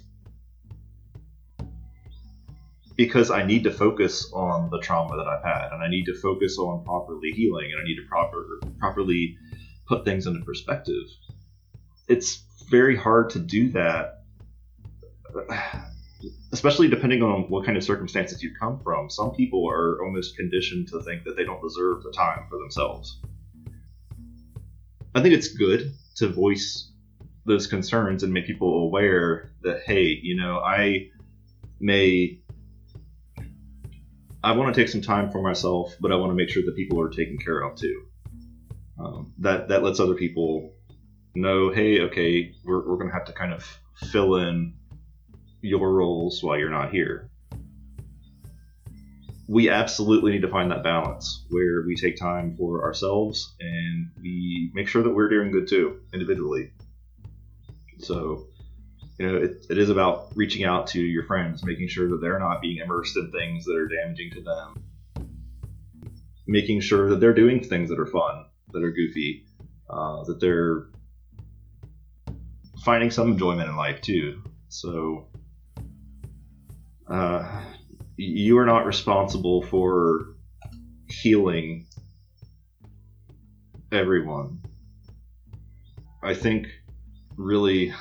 because I need to focus on the trauma that I've had, and I need to focus on properly healing, and I need to proper properly put things into perspective. It's very hard to do that, especially depending on what kind of circumstances you come from. Some people are almost conditioned to think that they don't deserve the time for themselves. I think it's good to voice those concerns and make people aware that hey, you know, I may I want to take some time for myself, but I want to make sure that people are taken care of too. Um, that that lets other people know, hey, okay, we're, we're to have to kind of fill in your roles while you're not here. We absolutely need to find that balance where we take time for ourselves and we make sure that we're doing good too, individually. So you know, it, it is about reaching out to your friends, making sure that they're not being immersed in things that are damaging to them, making sure that they're doing things that are fun, that are goofy, uh, that they're finding some enjoyment in life too. So, uh, you are not responsible for healing everyone. I think really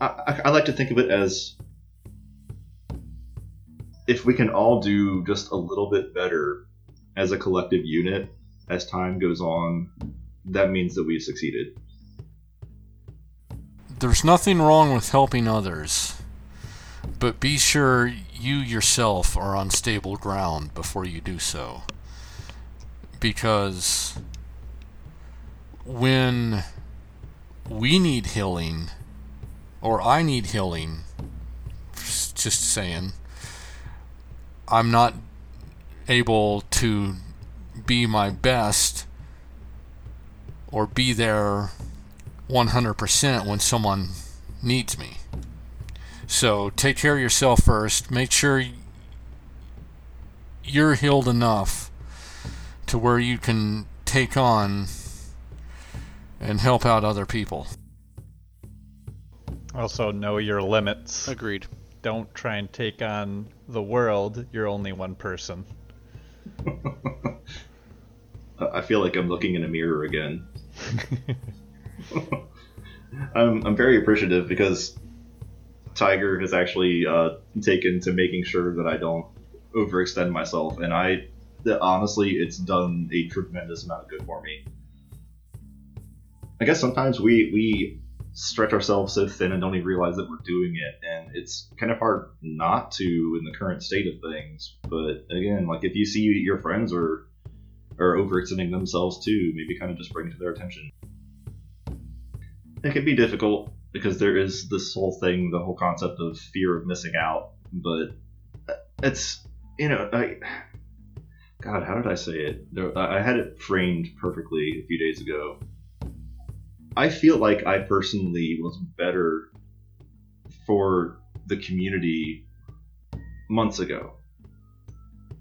I, I like to think of it as if we can all do just a little bit better as a collective unit as time goes on, that means that we've succeeded. There's nothing wrong with helping others, but be sure you yourself are on stable ground before you do so. Because when we need healing, or I need healing, just saying, I'm not able to be my best, or be there 100% when someone needs me. So take care of yourself first. Make sure you're healed enough to where you can take on and help out other people. Also, know your limits. Agreed. Don't try and take on the world. You're only one person. I feel like I'm looking in a mirror again. I'm, I'm very appreciative because Tiger has actually uh, taken to making sure that I don't overextend myself, and I honestly, it's done a tremendous amount of good for me. I guess sometimes we we stretch ourselves so thin and don't even realize that we're doing it, and it's kind of hard not to in the current state of things. But again, like if you see your friends are are overextending themselves too, maybe kind of just bring it to their attention. It can be difficult because there is this whole thing, the whole concept of fear of missing out. But it's you know, I God, how did I say it? I had it framed perfectly a few days ago. I feel like I personally was better for the community months ago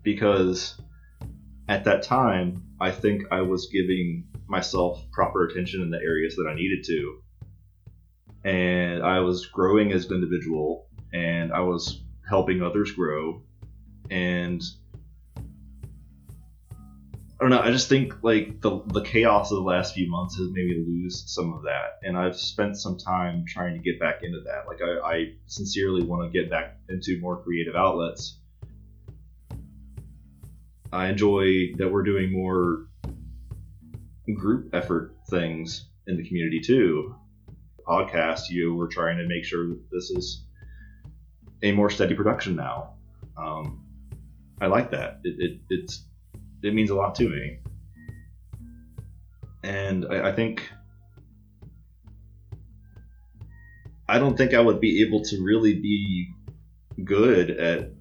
because at that time I think I was giving myself proper attention in the areas that I needed to and I was growing as an individual and I was helping others grow and I don't know. I just think like the the chaos of the last few months has made me lose some of that, and I've spent some time trying to get back into that. Like I, I sincerely want to get back into more creative outlets. I enjoy that we're doing more group effort things in the community too podcast, you we're trying to make sure that this is a more steady production now. Um, I like that. It, it, it's it means a lot to me, and I, I think I don't think I would be able to really be good at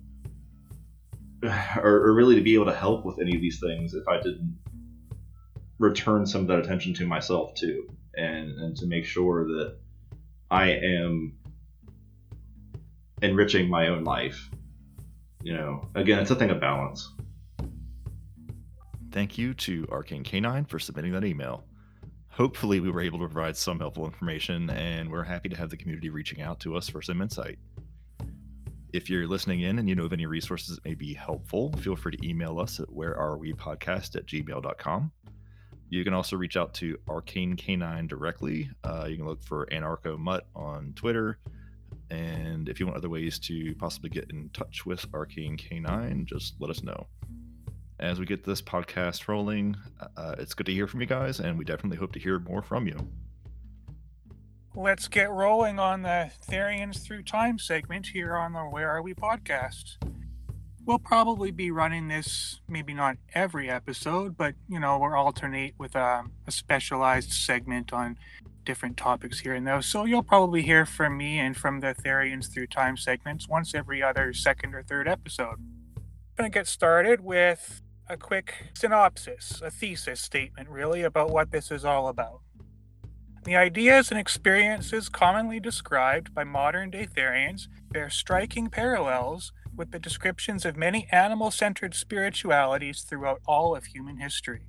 or, or, really to be able to help with any of these things if I didn't return some of that attention to myself too and and to make sure that I am enriching my own life. You know, again, it's a thing of balance. Thank you to Arcane Canine for submitting that email. Hopefully, we were able to provide some helpful information, and we're happy to have the community reaching out to us for some insight. If you're listening in and you know of any resources that may be helpful, feel free to email us at wherearewepodcast at gmail.com. You can also reach out to Arcane Canine directly. Uh, you can look for Anarcho Mutt on Twitter. And if you want other ways to possibly get in touch with Arcane Canine, just let us know. As we get this podcast rolling, uh, it's good to hear from you guys, and we definitely hope to hear more from you. Let's get rolling on the Therians Through Time segment here on the Where Are We podcast we'll probably be running this maybe not every episode but you know we'll alternate with a, um, a, specialized segment on different topics here and there. So you'll probably hear from me and from the therians through time segments once every other second or third episode. I'm going to get started with a quick synopsis a thesis statement really about what this is all about. The ideas and experiences commonly described by modern day therians bear striking parallels with the descriptions of many animal centered spiritualities throughout all of human history.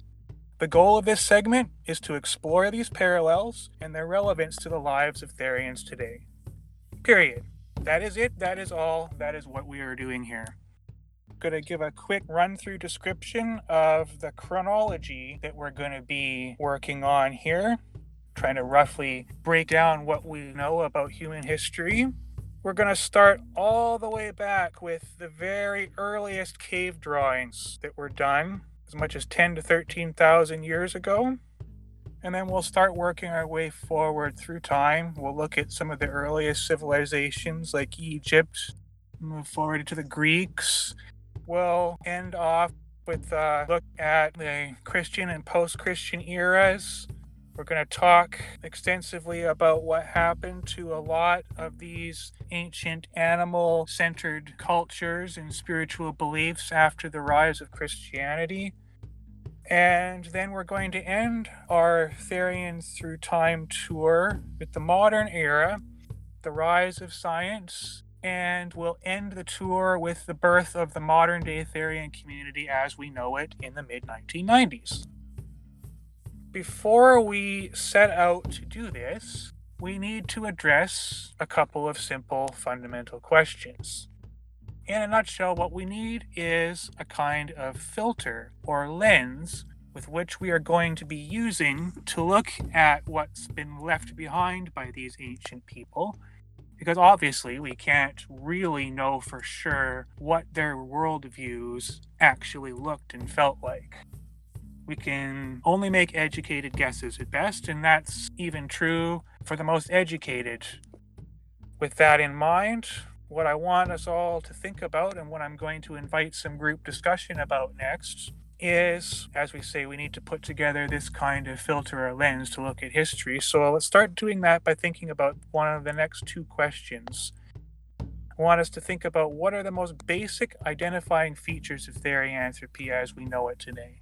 The goal of this segment is to explore these parallels and their relevance to the lives of Therians today. Period. That is it. That is all. That is what we are doing here. I'm going to give a quick run through description of the chronology that we're going to be working on here, trying to roughly break down what we know about human history we're going to start all the way back with the very earliest cave drawings that were done, as much as 10 to 13,000 years ago. And then we'll start working our way forward through time. We'll look at some of the earliest civilizations like Egypt, move forward to the Greeks. We'll end off with a look at the Christian and post Christian eras we're going to talk extensively about what happened to a lot of these ancient animal centered cultures and spiritual beliefs after the rise of Christianity. And then we're going to end our Therians Through Time tour with the modern era, the rise of science, and we'll end the tour with the birth of the modern day Therian community as we know it in the mid 1990s. Before we set out to do this, we need to address a couple of simple fundamental questions. In a nutshell, what we need is a kind of filter or lens with which we are going to be using to look at what's been left behind by these ancient people. Because obviously, we can't really know for sure what their worldviews actually looked and felt like. We can only make educated guesses at best, and that's even true for the most educated. With that in mind, what I want us all to think about and what I'm going to invite some group discussion about next is, as we say, we need to put together this kind of filter or lens to look at history. So let's start doing that by thinking about one of the next two questions. I want us to think about what are the most basic identifying features of therianthropy as we know it today.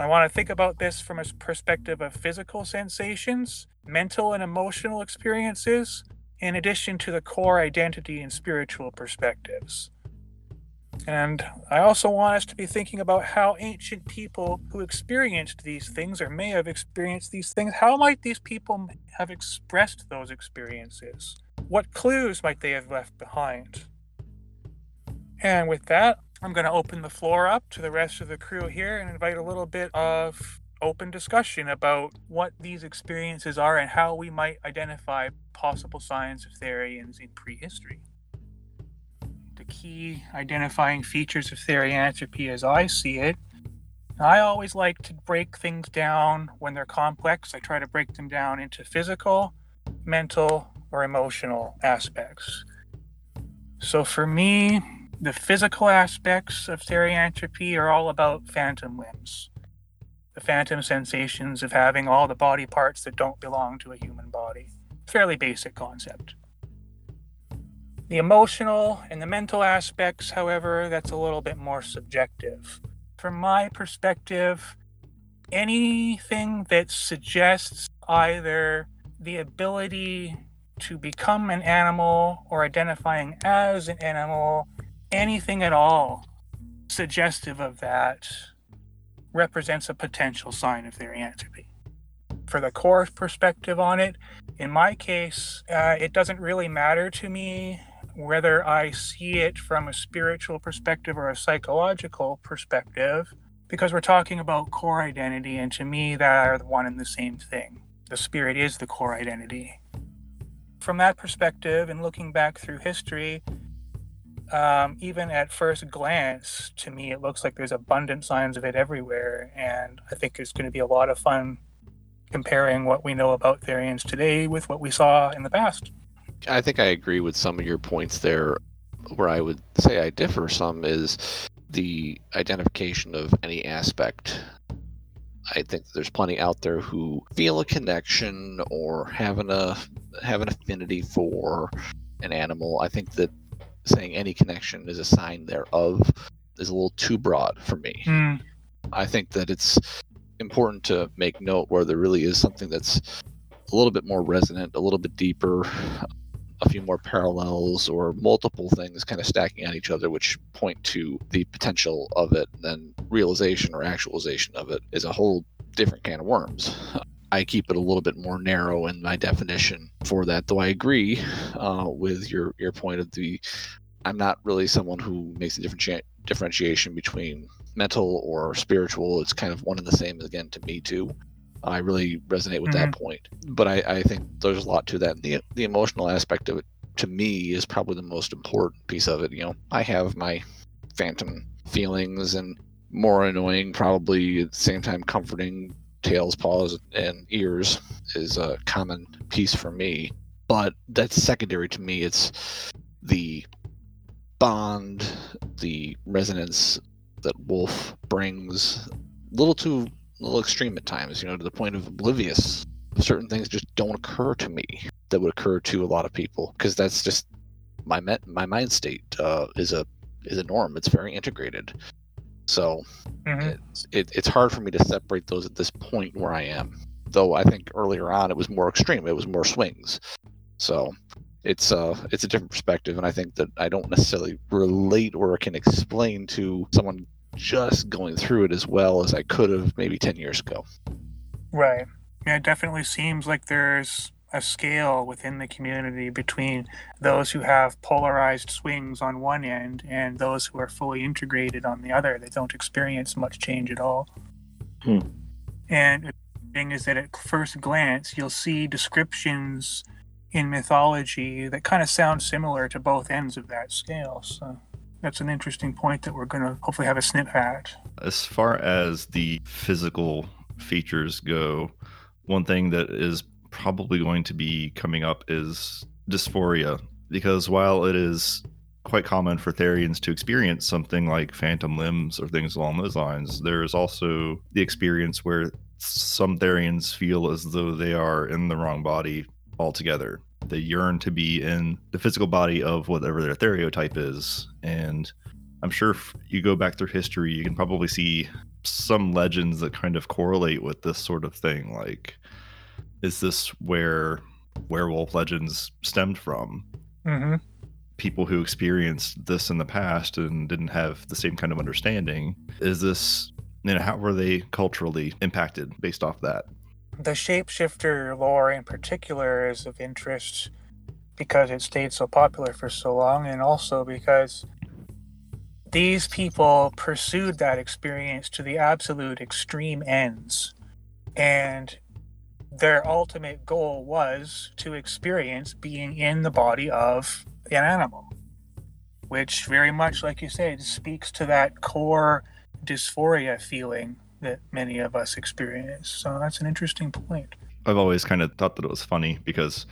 I want to think about this from a perspective of physical sensations, mental and emotional experiences, in addition to the core identity and spiritual perspectives. And I also want us to be thinking about how ancient people who experienced these things or may have experienced these things, how might these people have expressed those experiences? What clues might they have left behind? And with that, I'm going to open the floor up to the rest of the crew here and invite a little bit of open discussion about what these experiences are and how we might identify possible signs of Therians in prehistory. The key identifying features of Therianthropy as I see it, I always like to break things down when they're complex. I try to break them down into physical, mental, or emotional aspects. So for me, the physical aspects of therianthropy are all about phantom limbs the phantom sensations of having all the body parts that don't belong to a human body. Fairly basic concept. The emotional and the mental aspects, however, that's a little bit more subjective. From my perspective, anything that suggests either the ability to become an animal or identifying as an animal, anything at all suggestive of that represents a potential sign of therianthropy. For the core perspective on it, in my case, uh, it doesn't really matter to me whether I see it from a spiritual perspective or a psychological perspective, because we're talking about core identity, and to me, they are one and the same thing. The spirit is the core identity. From that perspective, and looking back through history, um, even at first glance, to me, it looks like there's abundant signs of it everywhere. And I think it's going to be a lot of fun comparing what we know about Therians today with what we saw in the past. I think I agree with some of your points there. Where I would say I differ some is the identification of any aspect. I think there's plenty out there who feel a connection or have an, uh, have an affinity for an animal. I think that saying any connection is a sign thereof is a little too broad for me. Mm. I think that it's important to make note where there really is something that's a little bit more resonant, a little bit deeper, a few more parallels, or multiple things kind of stacking on each other, which point to the potential of it. And then realization or actualization of it is a whole different can of worms. I keep it a little bit more narrow in my definition for that. Though I agree uh, with your your point of the, I'm not really someone who makes a different differentiation between mental or spiritual. It's kind of one and the same again to me too. I really resonate with mm-hmm. that point. But I, I think there's a lot to that. The the emotional aspect of it to me is probably the most important piece of it. You know, I have my phantom feelings and more annoying, probably at the same time comforting tails, paws, and ears is a common piece for me. But that's secondary to me. It's the bond, the resonance that Wolf brings, a little too a little extreme at times, you know, to the point of oblivious. Certain things just don't occur to me that would occur to a lot of people because that's just my met, my mind state uh, is a is a norm. It's very integrated. So Mhm. it's, it, it's hard for me to separate those at this point where I am. Though I think earlier on it was more extreme. It was more swings. So it's uh it's a different perspective, and I think that I don't necessarily relate or can explain to someone just going through it as well as I could have maybe ten years ago. Right. Yeah, it definitely seems like there's a scale within the community between those who have polarized swings on one end and those who are fully integrated on the other. They don't experience much change at all. Hmm. And the thing is that at first glance, you'll see descriptions in mythology that kind of sound similar to both ends of that scale. So that's an interesting point that we're going to hopefully have a snip at. As far as the physical features go, one thing that is probably going to be coming up is dysphoria. Because while it is quite common for Therians to experience something like phantom limbs or things along those lines, there's also the experience where some Therians feel as though they are in the wrong body altogether. They yearn to be in the physical body of whatever their theriotype is. And I'm sure if you go back through history, you can probably see some legends that kind of correlate with this sort of thing. Like, is this where werewolf legends stemmed from? Mm-hmm. People who experienced this in the past and didn't have the same kind of understanding. Is this, you know, how were they culturally impacted based off that? The shapeshifter lore in particular is of interest because it stayed so popular for so long and also because these people pursued that experience to the absolute extreme ends. And their ultimate goal was to experience being in the body of an animal which very much like you said speaks to that core dysphoria feeling that many of us experience. So that's an interesting point. I've always kind of thought that it was funny because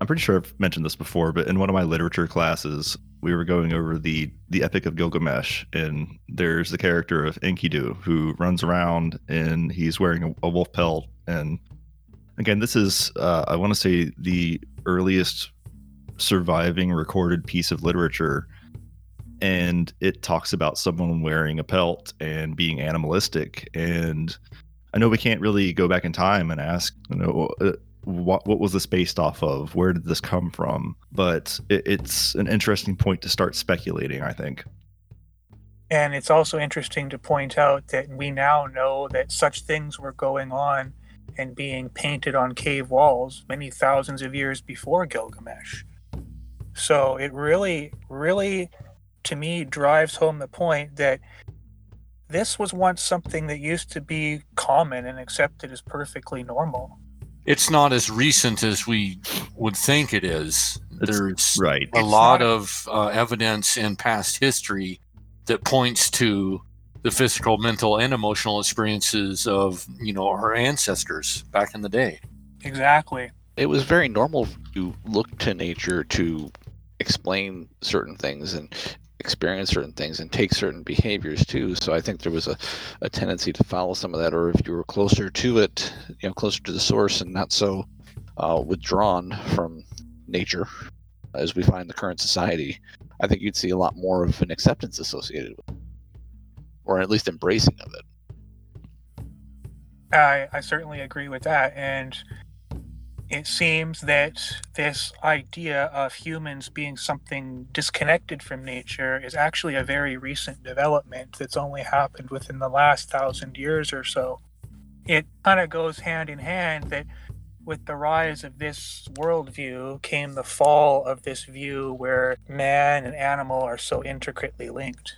I'm pretty sure I've mentioned this before, but in one of my literature classes, we were going over the the Epic of Gilgamesh, and there's the character of Enkidu who runs around and he's wearing a, a wolf pelt. And again, this is uh, I want to say the earliest surviving recorded piece of literature and it talks about someone wearing a pelt and being animalistic. And i know we can't really go back in time and ask you know uh, what what was this based off of? Where did this come from? But it, it's an interesting point to start speculating i think. And it's also interesting to point out that we now know that such things were going on and being painted on cave walls many thousands of years before Gilgamesh. So it really, really, to me, drives home the point that this was once something that used to be common and accepted as perfectly normal. It's not as recent as we would think it is. It's- There's right a It's lot not- of uh, evidence in past history that points to the physical, mental, and emotional experiences of you know our ancestors back in the day. Exactly. it was very normal to look to nature to explain certain things and experience certain things and take certain behaviors too. So I think there was a, a tendency to follow some of that, or if you were closer to it, you know, closer to the source and not so uh, withdrawn from nature as we find the current society, I think you'd see a lot more of an acceptance associated with it, or at least embracing of it. I, I certainly agree with that. And it seems that this idea of humans being something disconnected from nature is actually a very recent development that's only happened within the last thousand years or so. It kind of goes hand in hand that with the rise of this worldview came the fall of this view where man and animal are so intricately linked.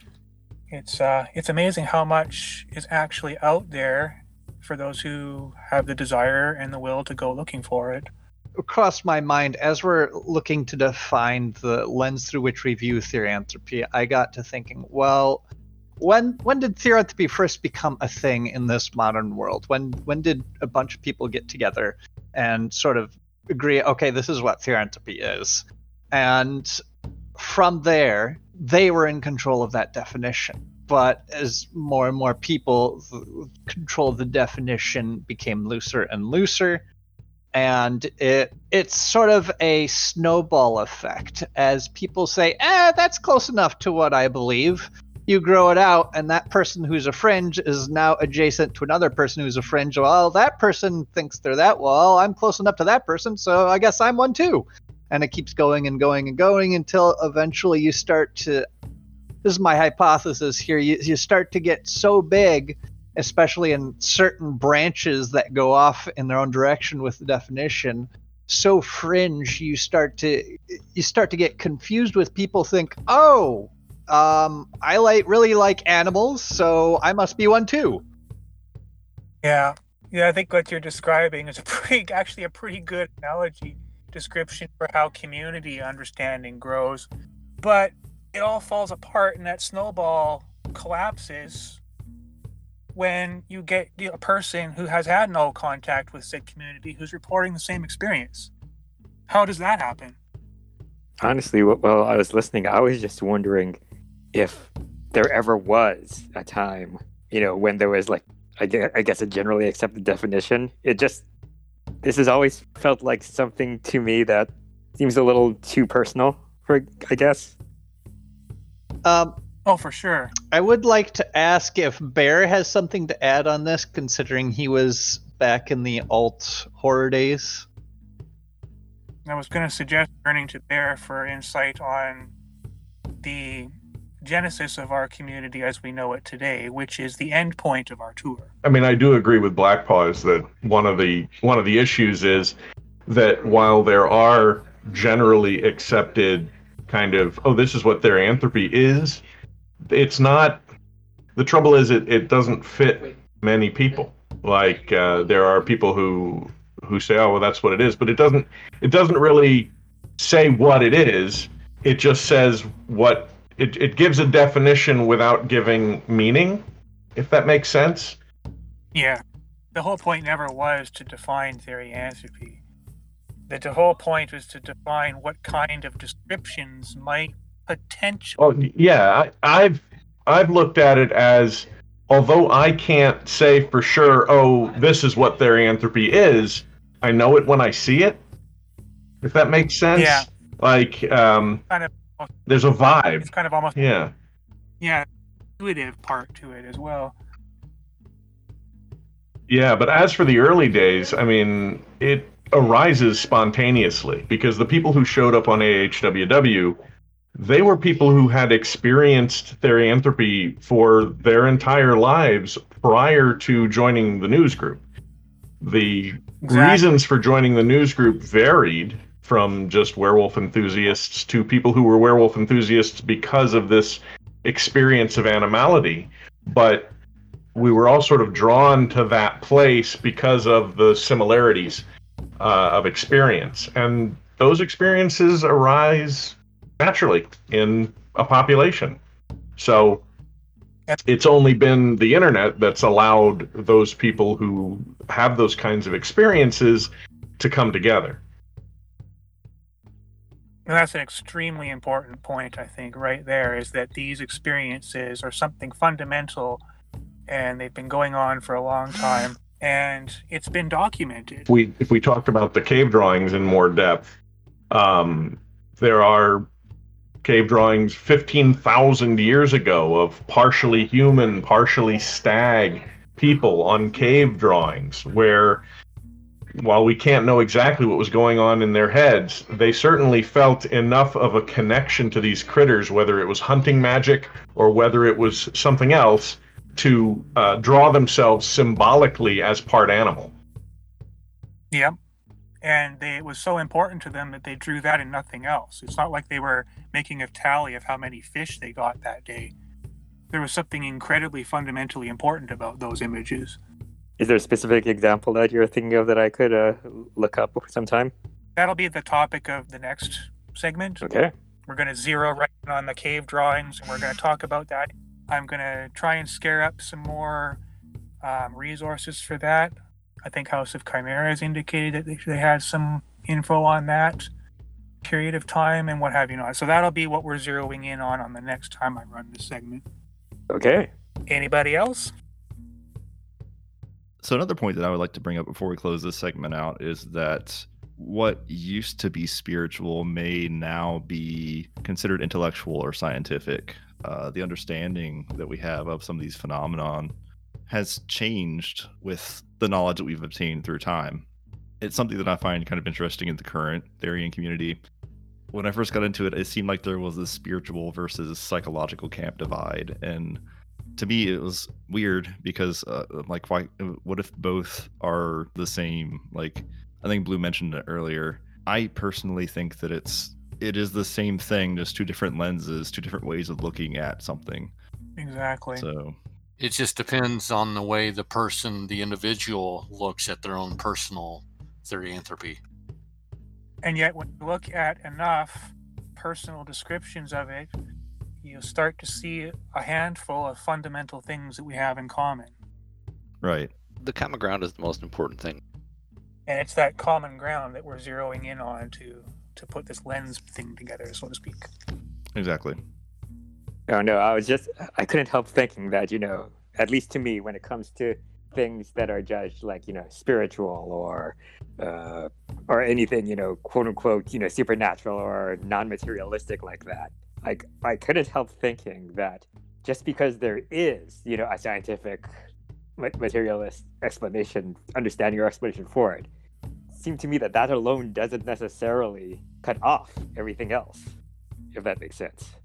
It's uh, it's amazing how much is actually out there for those who have the desire and the will to go looking for it. crossed my mind as we're looking to define the lens through which we view therianthropy. I got to thinking, well, when when did therianthropy first become a thing in this modern world? When when did a bunch of people get together and sort of agree, okay, this is what therianthropy is, and from there they were in control of that definition. But as more and more people control the definition became looser and looser, and it it's sort of a snowball effect as people say, "Eh, that's close enough to what I believe." you grow it out, and that person who's a fringe is now adjacent to another person who's a fringe. Well, that person thinks they're that. Well, I'm close enough to that person, so I guess I'm one too. And it keeps going and going and going until eventually you start to. This is my hypothesis here. You, you start to get so big, especially in certain branches that go off in their own direction with the definition, so fringe you start to you start to get confused with people think oh um, I like really like animals, so I must be one too. Yeah, yeah. I think what you're describing is a pretty, actually, a pretty good analogy description for how community understanding grows. But it all falls apart, and that snowball collapses when you get a person who has had no contact with said community who's reporting the same experience. How does that happen? Honestly, while I was listening, I was just wondering if there ever was a time, you know, when there was like, I guess, I guess a generally accepted definition. It just, this has always felt like something to me that seems a little too personal for, I guess. Um, oh, for sure. I would like to ask if Bear has something to add on this, considering he was back in the alt horror days. I was going to suggest turning to Bear for insight on the genesis of our community as we know it today, which is the end point of our tour. I mean, I do agree with Black Paws that one of the one of the issues is that while there are generally accepted kind of oh this is what therianthropy is, it's not. The trouble is it, it doesn't fit many people. Like uh, there are people who who say oh well that's what it is, but it doesn't it doesn't really say what it is. It just says what it, it gives a definition without giving meaning, if that makes sense. Yeah. The whole point never was to define therianthropy. That the whole point was to define what kind of descriptions might potentially. Oh yeah, I, I've I've looked at it as although I can't say for sure, oh, this is what therianthropy is. I know it when I see it. If that makes sense. Yeah. Like um, kind of there's a vibe. It's kind of almost yeah, yeah, intuitive part to it as well. Yeah, but as for the early days, I mean, it arises spontaneously because the people who showed up on AHWW, they were people who had experienced therianthropy for their entire lives prior to joining the news group. The exactly. reasons for joining the news group varied from just werewolf enthusiasts to people who were werewolf enthusiasts because of this experience of animality. But we were all sort of drawn to that place because of the similarities uh, of experience. And those experiences arise naturally in a population. So it's only been the internet that's allowed those people who have those kinds of experiences to come together. And that's an extremely important point, I think, right there, is that these experiences are something fundamental and they've been going on for a long time and it's been documented. We if we talked about the cave drawings in more depth, um, there are cave drawings 15,000 years ago of partially human, partially stag people on cave drawings where while we can't know exactly what was going on in their heads, they certainly felt enough of a connection to these critters, whether it was hunting magic or whether it was something else, to uh, draw themselves symbolically as part animal. Yep. And they, it was so important to them that they drew that and nothing else. It's not like they were making a tally of how many fish they got that day. There was something incredibly fundamentally important about those images. Is there a specific example that you're thinking of that I could uh, look up sometime? That'll be the topic of the next segment. Okay. We're going to zero right on the cave drawings and we're going to talk about that. I'm going to try and scare up some more um, resources for that. I think House of Chimera has indicated that they, they had some info on that period of time and what have you not. So that'll be what we're zeroing in on on the next time I run this segment. Okay. Anybody else? So another point that I would like to bring up before we close this segment out is that what used to be spiritual may now be considered intellectual or scientific. Uh, the understanding that we have of some of these phenomenon has changed with the knowledge that we've obtained through time. It's something that I find kind of interesting in the current Therian community. When I first got into it, it seemed like there was this spiritual versus psychological camp divide, and to me it was weird because uh, like why what if both are the same like i think blue mentioned it earlier i personally think that it's it is the same thing just two different lenses two different ways of looking at something Exactly. so It just depends on the way the person, the individual, looks at their own personal theory therianthropy. And yet, when you look at enough personal descriptions of it, you'll start to see a handful of fundamental things that we have in common. right The common ground is the most important thing. And it's that common ground that we're zeroing in on to to put this lens thing together, so to speak. exactly Oh no, I was just I couldn't help thinking that, you know, at least to me when it comes to things that are judged like, you know, spiritual or uh or anything, you know, quote unquote, you know, supernatural or non-materialistic like that. Like I couldn't help thinking that just because there is, you know, a scientific materialist explanation, understanding or explanation for it, seemed to me that that alone doesn't necessarily cut off everything else, if that makes sense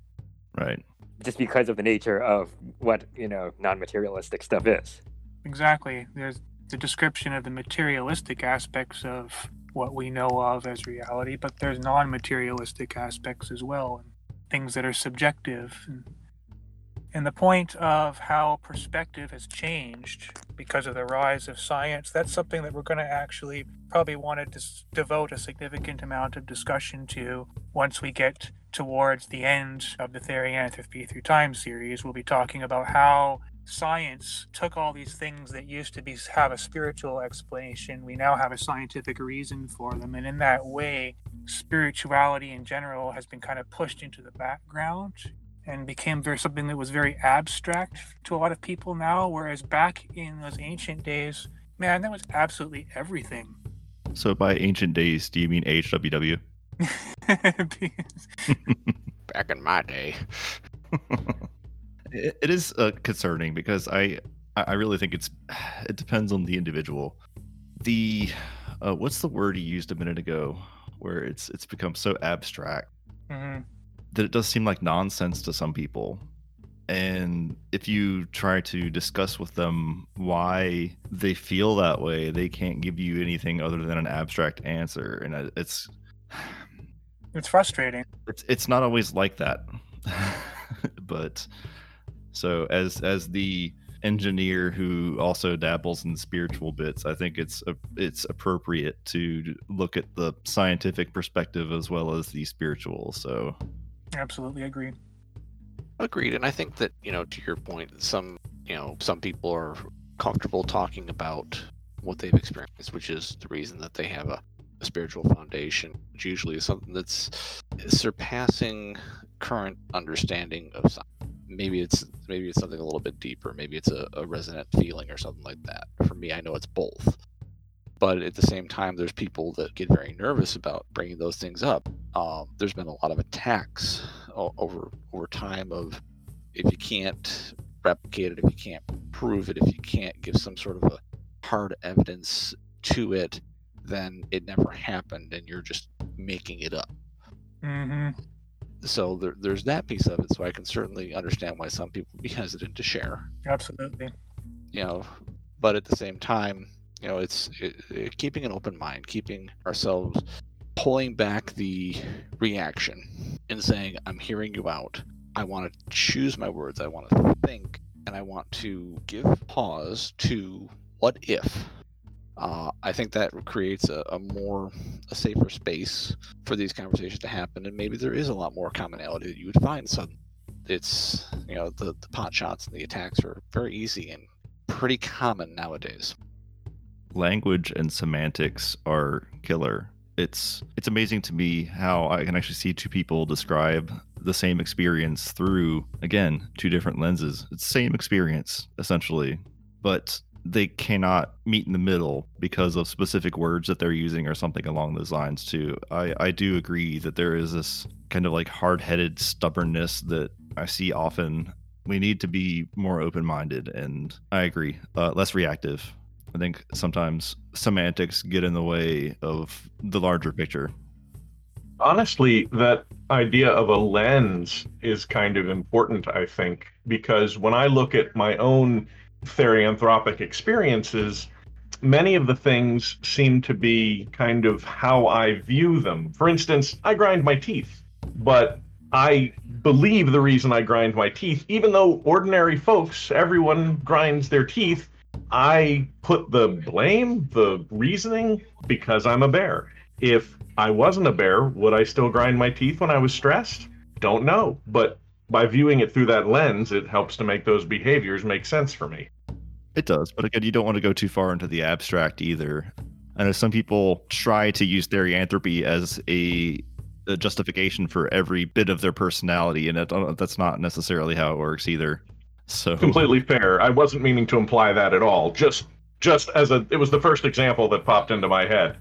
right just because of the nature of what you know non-materialistic stuff is Exactly. There's the description of the materialistic aspects of what we know of as reality, but there's non materialistic aspects as well, and things that are subjective. And, and the point of how perspective has changed because of the rise of science, that's something that we're going to actually probably want to devote a significant amount of discussion to once we get towards the end of the Theory Therianthropy Through Time series. We'll be talking about how science took all these things that used to be have a spiritual explanation we now have a scientific reason for them and in that way spirituality in general has been kind of pushed into the background and became very something that was very abstract to a lot of people now whereas back in those ancient days man that was absolutely everything so by ancient days do you mean hww Back in my day, it, it is uh, concerning because I I I really think it's it depends on the individual. The uh, what's the word you used a minute ago where it's it's become so abstract Mhm. that it does seem like nonsense to some people. And if you try to discuss with them why they feel that way, they can't give you anything other than an abstract answer, and it's it's frustrating. It's it's not always like that. But so as as the engineer who also dabbles in spiritual bits i think it's a, it's appropriate to look at the scientific perspective as well as the spiritual. So absolutely agree agreed. And I think that you know, to your point, some you know, some people are comfortable talking about what they've experienced, which is the reason that they have a, a spiritual foundation, which usually is something that's surpassing current understanding of science. Maybe it's maybe it's something a little bit deeper. Maybe it's a, a resonant feeling or something like that. For me, I know it's both. But at the same time, there's people that get very nervous about bringing those things up. Um, there's been a lot of attacks over over time of if you can't replicate it, if you can't prove it, if you can't give some sort of a hard evidence to it, then it never happened, and you're just making it up. Hmm so there, there's that piece of it. So i can certainly understand why some people be hesitant to share. Absolutely. You know but at the same time you know it's it, it, keeping an open mind keeping ourselves pulling back the reaction and saying i'm hearing you out i want to choose my words i want to think and i want to give pause to what if uh, I think that creates a, a more a safer space for these conversations to happen, and maybe there is a lot more commonality that you would find. So it's you know the the pot shots and the attacks are very easy and pretty common nowadays. Language and semantics are killer. It's it's amazing to me how I can actually see two people describe the same experience through again two different lenses. It's the same experience essentially, but they cannot meet in the middle because of specific words that they're using or something along those lines too. I I do agree that there is this kind of like hard-headed stubbornness that I see often. We need to be more open-minded, and I agree, uh, less reactive. I think sometimes semantics get in the way of the larger picture. Honestly, that idea of a lens is kind of important, I think, because when I look at my own therianthropic experiences, many of the things seem to be kind of how I view them. For instance, I grind my teeth, but I believe the reason I grind my teeth, even though ordinary folks, everyone grinds their teeth, I put the blame, the reasoning, because I'm a bear. If I wasn't a bear, would I still grind my teeth when I was stressed? Don't know. But by viewing it through that lens, it helps to make those behaviors make sense for me. It does, but again, you don't want to go too far into the abstract either. I know some people try to use therianthropy as a, a justification for every bit of their personality, and it, uh, that's not necessarily how it works either. So completely fair. I wasn't meaning to imply that at all. Just just as a it was the first example that popped into my head.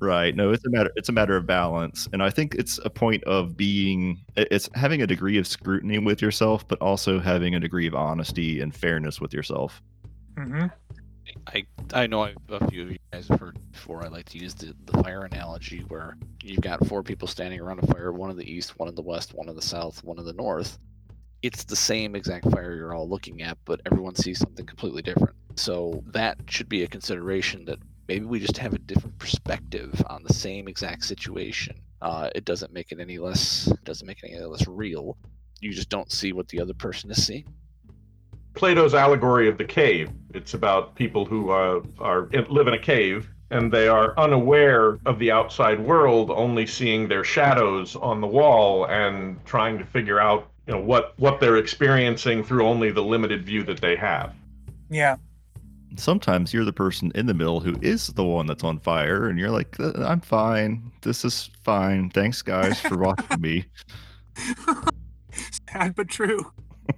Right. No, it's a matter it's a matter of balance. And I think it's a point of being it's having a degree of scrutiny with yourself, but also having a degree of honesty and fairness with yourself. Mm-hmm. I I know a few of you guys have heard before. I like to use the, the fire analogy where you've got four people standing around a fire, one in the east, one in the west, one in the south, one in the north. It's the same exact fire you're all looking at, but everyone sees something completely different. So that should be a consideration that maybe we just have a different perspective on the same exact situation. Uh, it doesn't make it any less doesn't make it any less real. You just don't see what the other person is seeing. Plato's allegory of the cave. It's about people who uh, are live in a cave and they are unaware of the outside world, only seeing their shadows on the wall and trying to figure out, you know, what what they're experiencing through only the limited view that they have. Yeah. Sometimes you're the person in the middle who is the one that's on fire, and you're like, "Uh, "I'm fine. This is fine. Thanks, guys, for watching me." Sad but true.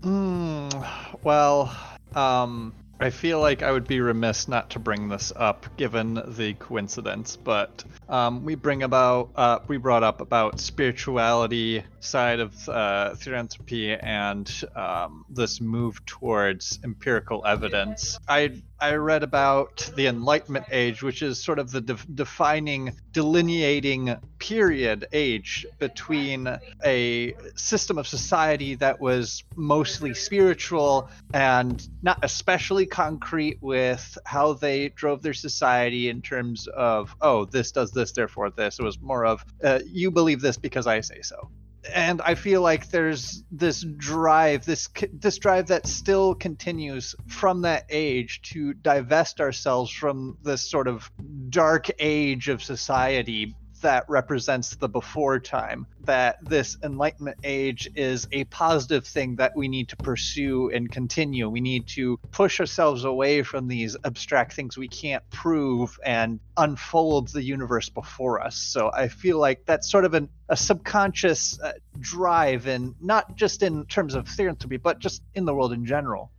Mm, well, um, I feel like I would be remiss not to bring this up given the coincidence, but um, we bring about uh, we brought up about spirituality side of uh, therianthropy and um, this move towards empirical evidence. I I read about the Enlightenment age, which is sort of the de- defining, delineating period age between a system of society that was mostly spiritual and not especially concrete with how they drove their society in terms of, oh, this does this, therefore this. It was more of, uh, you believe this because I say so and I feel like there's this drive, this this drive that still continues from that age to divest ourselves from this sort of dark age of society that represents the before time that this enlightenment age is a positive thing that we need to pursue and continue. We need to push ourselves away from these abstract things we can't prove and unfold the universe before us. So i feel like that's sort of an, a subconscious uh, drive and not just in terms of therianthropy but just in the world in general.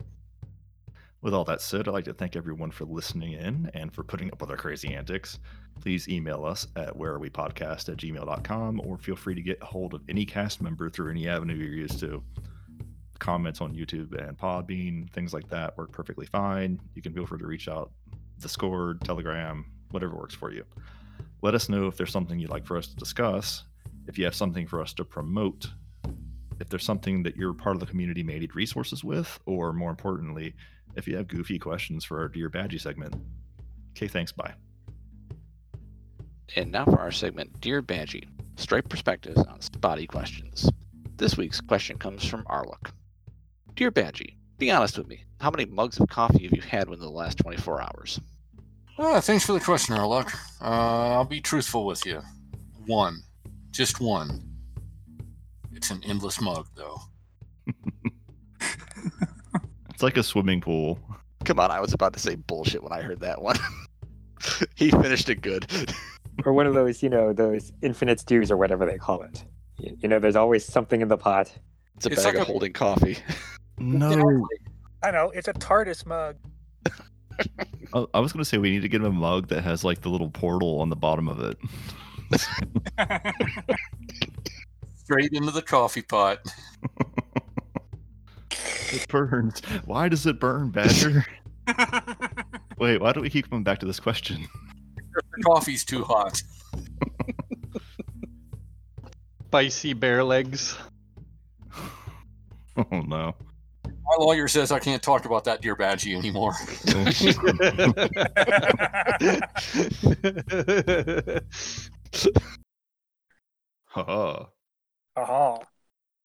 With all that said, I'd like to thank everyone for listening in and for putting up with our crazy antics. Please email us at wherearewepodcast at gmail.com or feel free to get hold of any cast member through any avenue you're used to. Comments on YouTube and Podbean, things like that work perfectly fine. You can feel free to reach out, Discord, Telegram, whatever works for you. Let us know if there's something you'd like for us to discuss, if you have something for us to promote, if there's something that you're part of the community may need resources with, or more importantly, if you have goofy questions for our Dear Badgie segment. Okay, thanks. Bye. And now for our segment, Dear Badgie, straight perspectives on spotty questions. This week's question comes from Arlook. Dear Badgie, be honest with me. How many mugs of coffee have you had within the last 24 hours? Ah, thanks for the question, Arlock. Uh, I'll be truthful with you. One. Just one. It's an endless mug, though. It's like a swimming pool. Come on, I was about to say bullshit when I heard that one. he finished it good. or one of those, you know, those infinite stews or whatever they call it. You, you know, there's always something in the pot. It's a It's bag like of a- holding coffee. No. I know it's a TARDIS mug. I I was going to say we need to get him a mug that has like the little portal on the bottom of it. Straight into the coffee pot. It burns. Why does it burn, Badger? Wait, why do we keep coming back to this question? The coffee's too hot. Spicy bear legs. Oh no. My lawyer says I can't talk about that dear Badgie anymore. Haha. Aha.